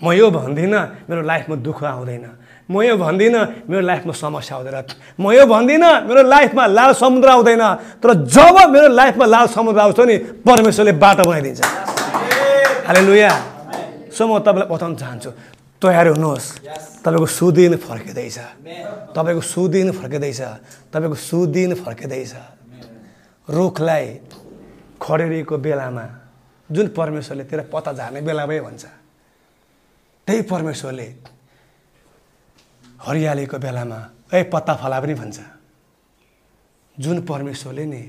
म यो भन्दिनँ मेरो लाइफमा दुःख आउँदैन। म यो भन्दिनँ मेरो लाइफमा समस्या आउँदैन। म यो भन्दिनँ मेरो लाइफमा लाल समुद्र आउँदैन। तर जब मेरो लाइफमा लाल समुद्र आउँछ नि परमेश्वरले बाटो बनाइदिन्छ। हाले लुया सो म तपाईँलाई बताउन चाहन्छु तयार हुनुहोस्। तपाईँको सुदिन फर्किँदैछ। तपाईँको सुदिन फर्किँदैछ। तपाईँको सुदिन फर्किँदैछ। रुखलाई खडेरीको बेलामा जुन परमेश्वरले तेरो पत्ता झार्ने बेलामै भन्छ त्यही परमेश्वरले हरियालीको बेलामा ए पत्ता फला पनि भन्छ। जुन परमेश्वरले नि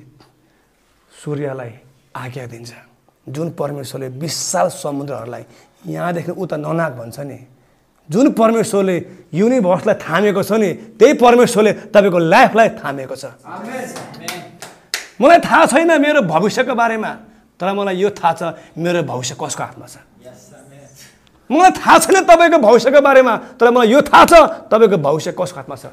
सूर्यलाई आज्ञा दिन्छ जुन परमेश्वरले विशाल समुद्रहरूलाई यहाँदेखि उता ननाक भन्छ नि जुन परमेश्वरले युनिभर्सलाई थामेको छ नि त्यही परमेश्वरले तपाईँको लाइफलाई थामेको छ। मलाई थाहा छैन मेरो भविष्यको बारेमा तर मलाई यो थाहा छ मेरो भविष्य कसको हातमा छ। मलाई थाहा छैन तपाईँको भविष्यको बारेमा तर मलाई यो थाहा छ तपाईँको भविष्य कसको हातमा छ।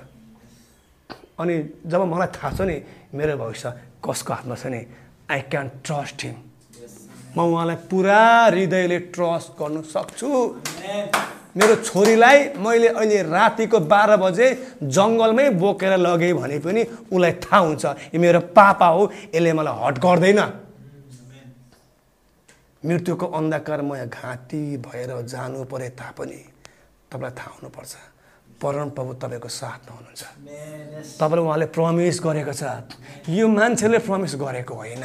अनि जब मलाई थाहा छ नि मेरो भविष्य कसको हातमा छ नि आई क्यान ट्रस्ट हिम म उहाँलाई पुरा हृदयले ट्रस्ट गर्नु सक्छु। मेरो छोरीलाई मैले अहिले रातिको बाह्र बजे जङ्गलमै बोकेर लगेँ भने पनि उसलाई थाहा हुन्छ यो मेरो पापा हो यसले मलाई हट गर्दैन। मृत्युको अन्धकारमय घाँटी भएर जानु परे तापनि तपाईँलाई थाहा हुनुपर्छ। परम प्रभु तपाईँको साथमा हुनुहुन्छ। तपाईँलाई उहाँले प्रमिस गरेको छ। यो मान्छेले प्रमिस गरेको होइन।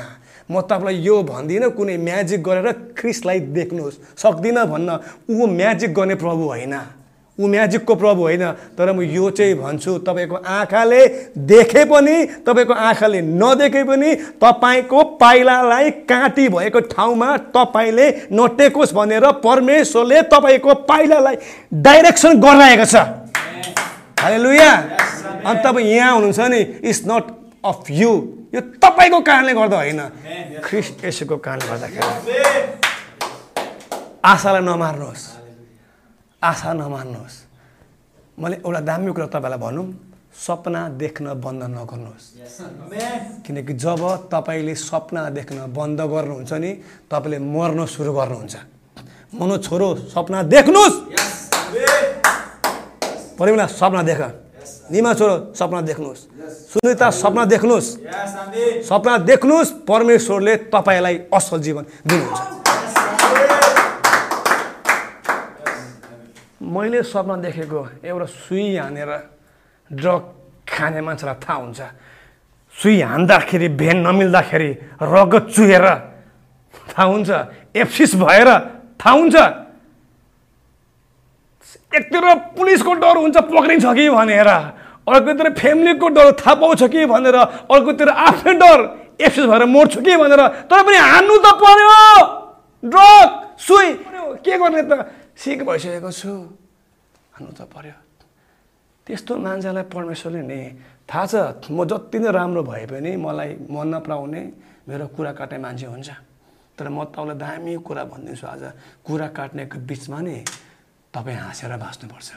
म तपाईँलाई यो भन्दिनँ कुनै म्याजिक गरेर क्रिसलाई देख्नुहोस् सक्दिनँ भन्न। ऊ म्याजिक गर्ने प्रभु होइन। ऊ म्याजिकको प्रभु होइन। तर म यो चाहिँ भन्छु तपाईँको आँखाले देखे पनि तपाईँको आँखाले नदेखे पनि तपाईँको पाइलालाई काँटी भएको ठाउँमा तपाईँले नटेकोस् भनेर परमेश्वरले तपाईँको पाइलालाई डाइरेक्सन गरिरहेको छ। हाले लुया अनि तपाईँ यहाँ हुनुहुन्छ नि इट्स नट अफ यु। यो तपाईँको कारणले गर्दा होइन। ख्रिस्ट यसोको कारणले गर्दाखेरि। आशालाई नमार्नुहोस्। आशा नमार्नुहोस् मैले एउटा दामी कुरा तपाईँलाई भनौँ सपना देख्न बन्द नगर्नुहोस्। किनकि जब तपाईँले सपना देख्न बन्द गर्नुहुन्छ नि तपाईँले मर्न सुरु गर्नुहुन्छ। मनो छोरो सपना देख्नुहोस्। परिमला सपना देख। निमा छोरो सपना देख्नुहोस्। सुनिता सपना देख्नुहोस्। सपना देख्नुहोस् परमेश्वरले तपाईँलाई असल जीवन दिनुहुन्छ। मैले सपना देखेको एउटा सुई हानेर ड्रग खाने मान्छेलाई थाहा हुन्छ। सुई हान्दाखेरि भेन नमिल्दाखेरि रगत चुहेर थाहा हुन्छ। एप्सिस भएर थाहा हुन्छ। एकतिर पुलिसको डर हुन्छ पक्रिन्छ कि भनेर। अर्कोतिर फ्यामिलीको डर थाहा पाउँछ कि भनेर। अर्कोतिर आफ्नै डर एप्सिस भएर मर्छु कि भनेर। तर पनि हान्नु त पर्यो। ड्रग सुई। के गर्ने त? सिक भइसकेको छु। हान्नु त पर्यो त्यस्तो मान्छेलाई परमेश्वरले नि थाहा छ म जति नै राम्रो भए पनि मलाई मन नपराउने मेरो कुरा काट्ने मान्छे हुन्छ तर म तपाईँलाई दामी कुरा भनिदिन्छु आज कुरा काट्नेको बिचमा नि तपाईँ हाँसेर बाँच्नुपर्छ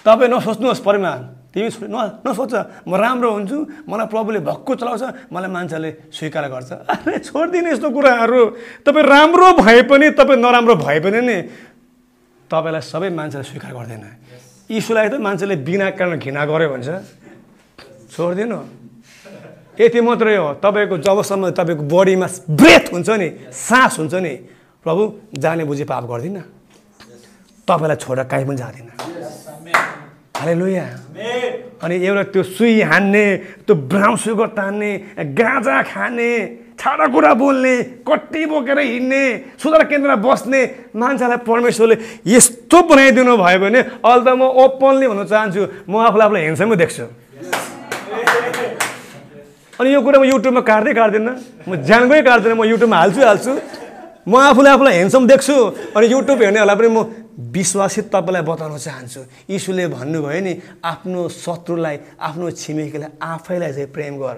तपाईँ नसोच्नुहोस् परिमा तिमी न नसोच म राम्रो हुन्छु मलाई प्रभुले भक्कु चलाउँछ मलाई मान्छेले स्वीकार गर्छ अरे छोडिदिनु यस्तो कुराहरू तपाईँ राम्रो भए पनि तपाईँ नराम्रो भए पनि नि तपाईँलाई सबै मान्छेले स्वीकार गर्दैन। यीशुलाई त मान्छेले बिना कारण घृणा गर्यो भन्छ। छोडिदिनु। यति मात्रै हो। तपाईँको जबसम्म तपाईँको बडीमा ब्रेथ हुन्छ नि सास हुन्छ नि प्रभु जाने बुझी पाप गर्दिनँ। तपाईँलाई छोडेर काहीँ पनि जाँदिनँ। हाले लुया अनि एउटा त्यो सुई हान्ने त्यो ब्राउन सुगर तान्ने गाँजा खाने छाडा कुरा बोल्ने कट्टी बोकेर हिँड्ने सुधार केन्द्रमा बस्ने मान्छेलाई परमेश्वरले यस्तो बनाइदिनु भयो भने अहिले त म ओपनली भन्न चाहन्छु म आफूलाई आफूलाई हेन्समै देख्छु। अनि यो कुरा म युट्युबमा काट्दै काट्दिनँ म ज्यानकै काट्दिनँ म युट्युबमा हाल्छु हाल्छु। म आफूले आफूलाई हेन्सम देख्छु अनि युट्युब हेर्नेहरूलाई पनि म विश्वासित तपाईँलाई बताउन चाहन्छु। यीशुले भन्नुभयो नि आफ्नो शत्रुलाई आफ्नो छिमेकीलाई आफैलाई चाहिँ प्रेम गर।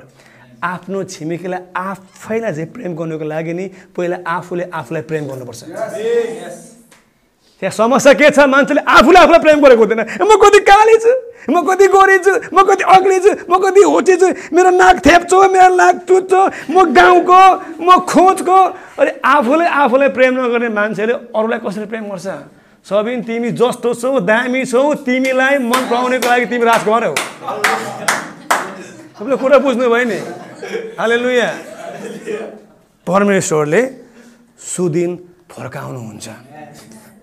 आफ्नो छिमेकीलाई आफैलाई चाहिँ प्रेम गर्नुको लागि नि पहिला आफूले आफूलाई प्रेम गर्नुपर्छ। त्यहाँ समस्या के छ? मान्छेले आफूले आफूलाई प्रेम गरेको हुँदैन। म कति काली छु म कति गोरी छु म कति अग्ली छु म कति होची छु मेरो नाक थेप्छो मेरो नाक टुट्छो म गाउँको म खोजको। अनि आफूले आफूलाई प्रेम नगर्ने मान्छेले अरूलाई कसरी प्रेम गर्छ? सबिन तिमी जस्तो छौ दामी छौ तिमीलाई मन पराउनेको लागि तिमी राजकुमार हो। तपाईँले कुरा बुझ्नुभयो नि। हाले लुया परमेश्वरले सुदिन फर्काउनुहुन्छ।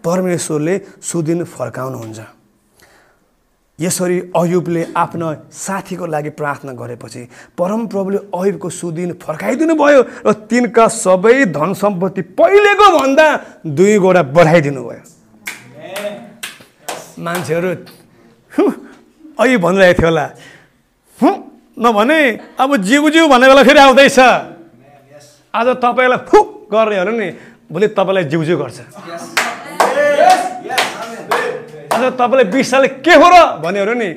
परमेश्वरले सुदिन फर्काउनुहुन्छ। यसरी अयुबले आफ्नो साथीको लागि प्रार्थना गरेपछि परमप्रभुले अयुबको सुदिन फर्काइदिनु भयो र तिनका सबै धन सम्पत्ति पहिलेको भन्दा दुई गोडा बढाइदिनु भयो मान्छेहरू अयुब भनिरहेको थियो होला। नभने अब जिउ जिउ भन्ने बेला फेरि आउँदैछ। आज तपाईँलाई फुक गरेर हेर्नु नि। भोलि तपाईँलाई जिउ जिउ गर्छ। अझ तपाईँलाई बिस साल के हो र भन्योहरू नि।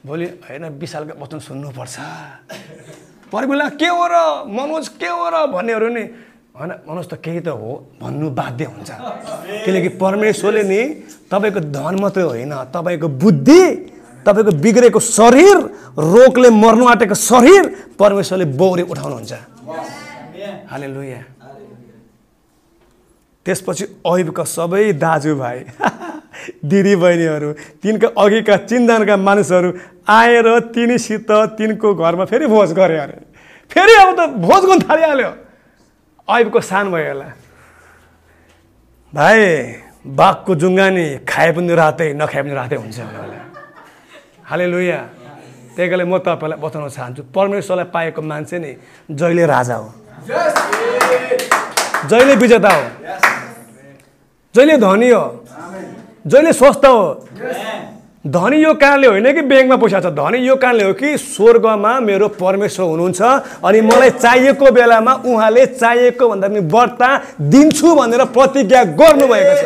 भोलि होइन बिस सालको वचन सुन्नुपर्छ। पर्मिला के हो र मनोज के हो र भन्नेहरू नि। होइन मनोज त केही त हो भन्नु बाध्य हुन्छ। किनकि परमेश्वरले नि तपाईँको धन मात्रै होइन तपाईँको बुद्धि तपाईँको बिग्रेको शरीर रोगले मर्नु आँटेको शरीर परमेश्वरले बौरी उठाउनुहुन्छ। हाले लुया त्यसपछि अहिबका सबै दाजुभाइ दिदी बहिनीहरू तिनका अघिका चिन्तनका मानिसहरू आएर तिनीसित तिनको घरमा फेरि भोज गरे अरे। फेरि अब त भोज गर्नु थालिहाल्यो। अहिबको सान भयो होला। भाइ बाघको जुङ्गानी खाए पनि रातै नखाए पनि रातै हुन्छ होला। हाले लुया त्यही कारणले म तपाईँलाई बताउन चाहन्छु परमेश्वरलाई पाएको मान्छे नि जहिले राजा हो। जहिले विजेता हो। जहिले धनी हो। जहिले स्वस्थ हो। धनी यो कारणले होइन कि ब्याङ्कमा पैसा छ। धनी यो कारणले हो कि स्वर्गमा मेरो परमेश्वर हुनुहुन्छ अनि मलाई चाहिएको बेलामा उहाँले चाहिएको भन्दा पनि बढ्ता दिन्छु भनेर प्रतिज्ञा गर्नुभएको छ।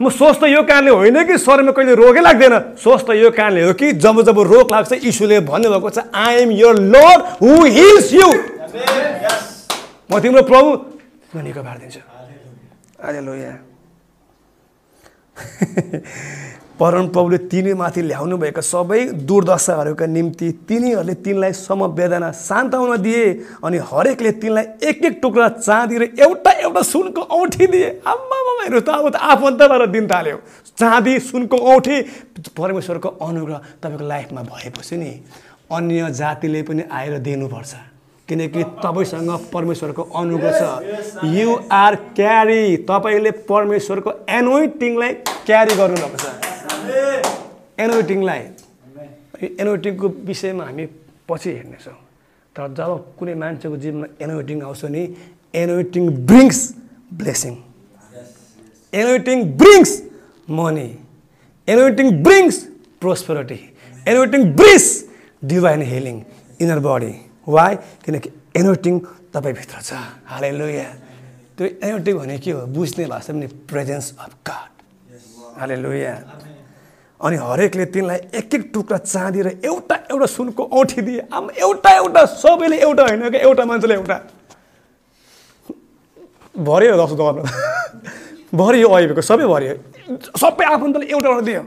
म स्वस्थ यो कारणले होइन कि शरीरमा कहिले रोगै लाग्दैन? स्वस्थ यो कारणले हो कि जब जब रोग लाग्छ यीशुले भन्नुभएको छ I am your Lord who heals you म तिम्रो प्रभु निको पारिदिन्छु अरे लोया परमप्रभुले तिनीमाथि ल्याउनुभएका सबै दुर्दशाहरूका निम्ति तिनीहरूले तिनलाई समवेदना सान्ताउन दिए अनि हरेकले तिनलाई एक एक टुक्रा चाँदी र एउटा एउटा सुनको औँठी दिए। आम्मामाहरू त अब त आफन्तबाट दिन थाल्यो। चाँदी सुनको औँठी परमेश्वरको अनुग्रह तपाईँको लाइफमा भएपछि नि अन्य जातिले पनि आएर दिनुपर्छ। किनकि तपाईँसँग परमेश्वरको अनुग्रह छ। यु आर क्यारी तपाईँले परमेश्वरको एनोइटिङलाई क्यारी गर्नुपर्छ एनोइटिङलाई एनोइटिङको विषयमा हामी पछि हेर्नेछौँ। तर जब कुनै मान्छेको जीवनमा एनोइटिङ आउँछ नि anointing brings blessing anointing brings money anointing brings prosperity anointing brings divine healing inner body why किनकि एनोइटिङ तपाईँभित्र छ। हालै लुया त्यो एनोइटिङ भने के हो? बुझ्ने भाषा पनि प्रेजेन्स अफ गड हालै लुया अनि हरेकले तिनलाई एक एक टुक्रा चाँदी र एउटा एउटा सुनको औँठी दिए। आमा एउटा एउटा सबैले एउटा होइन क्या एउटा मान्छेले एउटा? भर्यो दस गर्न भरियो अहिलेको सबै भरियो। सबै आफन्तले एउटा एउटा दियो।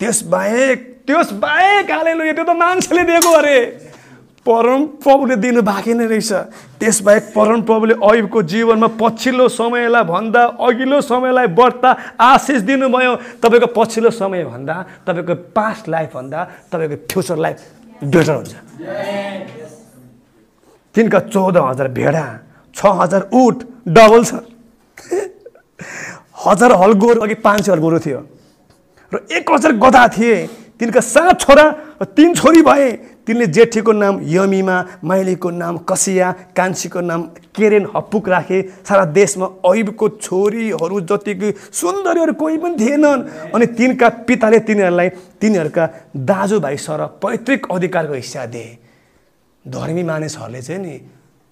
त्यसबाहेक त्यसबाहेक हालेलु त्यो त मान्छेले दिएको अरे। परम प्रभुले दिनु बाँकी नै रहेछ। त्यसबाहेक परम प्रभुले अयुबको जीवनमा पछिल्लो समयलाई भन्दा अघिल्लो समयलाई बढ्ता आशिष दिनुभयो। तपाईँको पछिल्लो समय भन्दा तपाईँको पास्ट लाइफ भन्दा तपाईँको फ्युचर लाइफ बेटर हुन्छ। तिनका चौध हजार भेडा छ हजार उठ डबल छ। हजार हल गोरु अघि पाँच सय हल गोरु थियो। र एक हजार गधा थिए। तिनका सात छोरा र तिन छोरी भए। तिनले जेठीको नाम यमिमा माइलीको नाम कसिया कान्छीको नाम केरेन हप्पुक राखे। सारा देशमा ऐबको छोरीहरू जतिको सुन्दरीहरू कोही पनि थिएनन्। अनि तिनका पिताले तिनीहरूलाई तिनीहरूका दाजुभाइ सर पैतृक अधिकारको हिस्सा दिए। धर्मी मानिसहरूले चाहिँ नि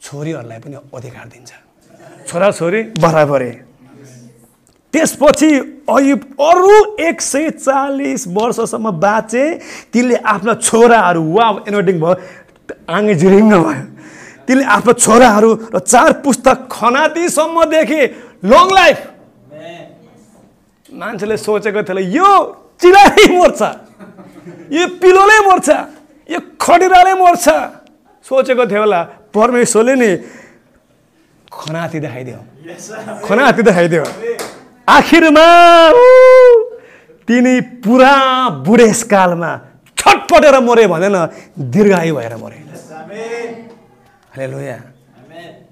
छोरीहरूलाई पनि अधिकार दिन्छ। छोराछोरी? बराबरै। त्यसपछि अयुब अरू एक सय चालिस वर्षसम्म बाँचे। तिनले आफ्ना छोराहरू वा एनोटिङ भयो। आँगे झिरिङ्ग भयो। तिनले आफ्नो छोराहरू र चार पुस्तक खनातीसम्म देखे। लङ लाइफ मान्छेले सोचेको थियो यो चिलाले मर्छ यो पिलोले मर्छ यो खटिराले मर्छ सोचेको थियो होला परमेश्वरले नि खनाती देखाइदियो। खनाती देखाइदियो। आखिरमा तिनी पुरा बुढेसकालमा छटपटेर मरे भनेन दीर्घायु भएर मरे। हेलो लोया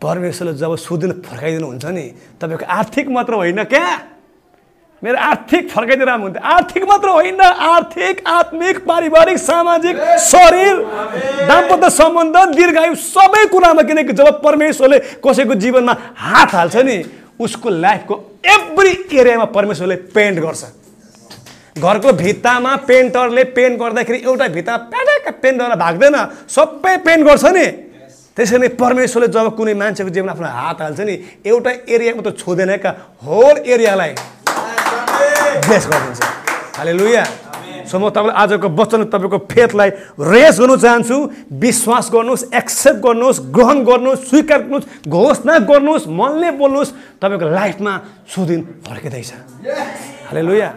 परमेश्वरले जब सुदिन फर्काइदिनुहुन्छ नि तपाईँको आर्थिक मात्र होइन क्या? मेरो आर्थिक फर्काइदिएर हुन्थ्यो आर्थिक मात्र होइन आर्थिक आत्मिक पारिवारिक सामाजिक शरीर दाम्पत्य सम्बन्ध दीर्घायु सबै कुरामा किनकि जब परमेश्वरले कसैको जीवनमा हात हाल्छ नि उसको लाइफको एभ्री एरियामा परमेश्वरले पेन्ट गर्छ। घरको भित्तामा पेन्टरले पेन्ट गर्दाखेरि एउटा भित्ता प्याटाक पेन्ट गरेर भाग्दैन। सबै पेन्ट गर्छ नि। त्यसरी नै परमेश्वरले जब कुनै मान्छेको जीवनमा आफ्नो हात हाल्छ नि एउटा एरियामा त छोड्दैन क्या होल एरियालाई ब्लेस गरिदिन्छ हाले लुया सो म तपाईँलाई आजको वचन तपाईँको फेथलाई रेस गर्नु चाहन्छु। विश्वास गर्नुहोस् एक्सेप्ट गर्नुहोस् ग्रहण गर्नुहोस् स्वीकार गर्नुहोस् घोषणा गर्नुहोस् मनले बोल्नुहोस् तपाईँको लाइफमा सुदिन फर्किँदैछ। हाले लुया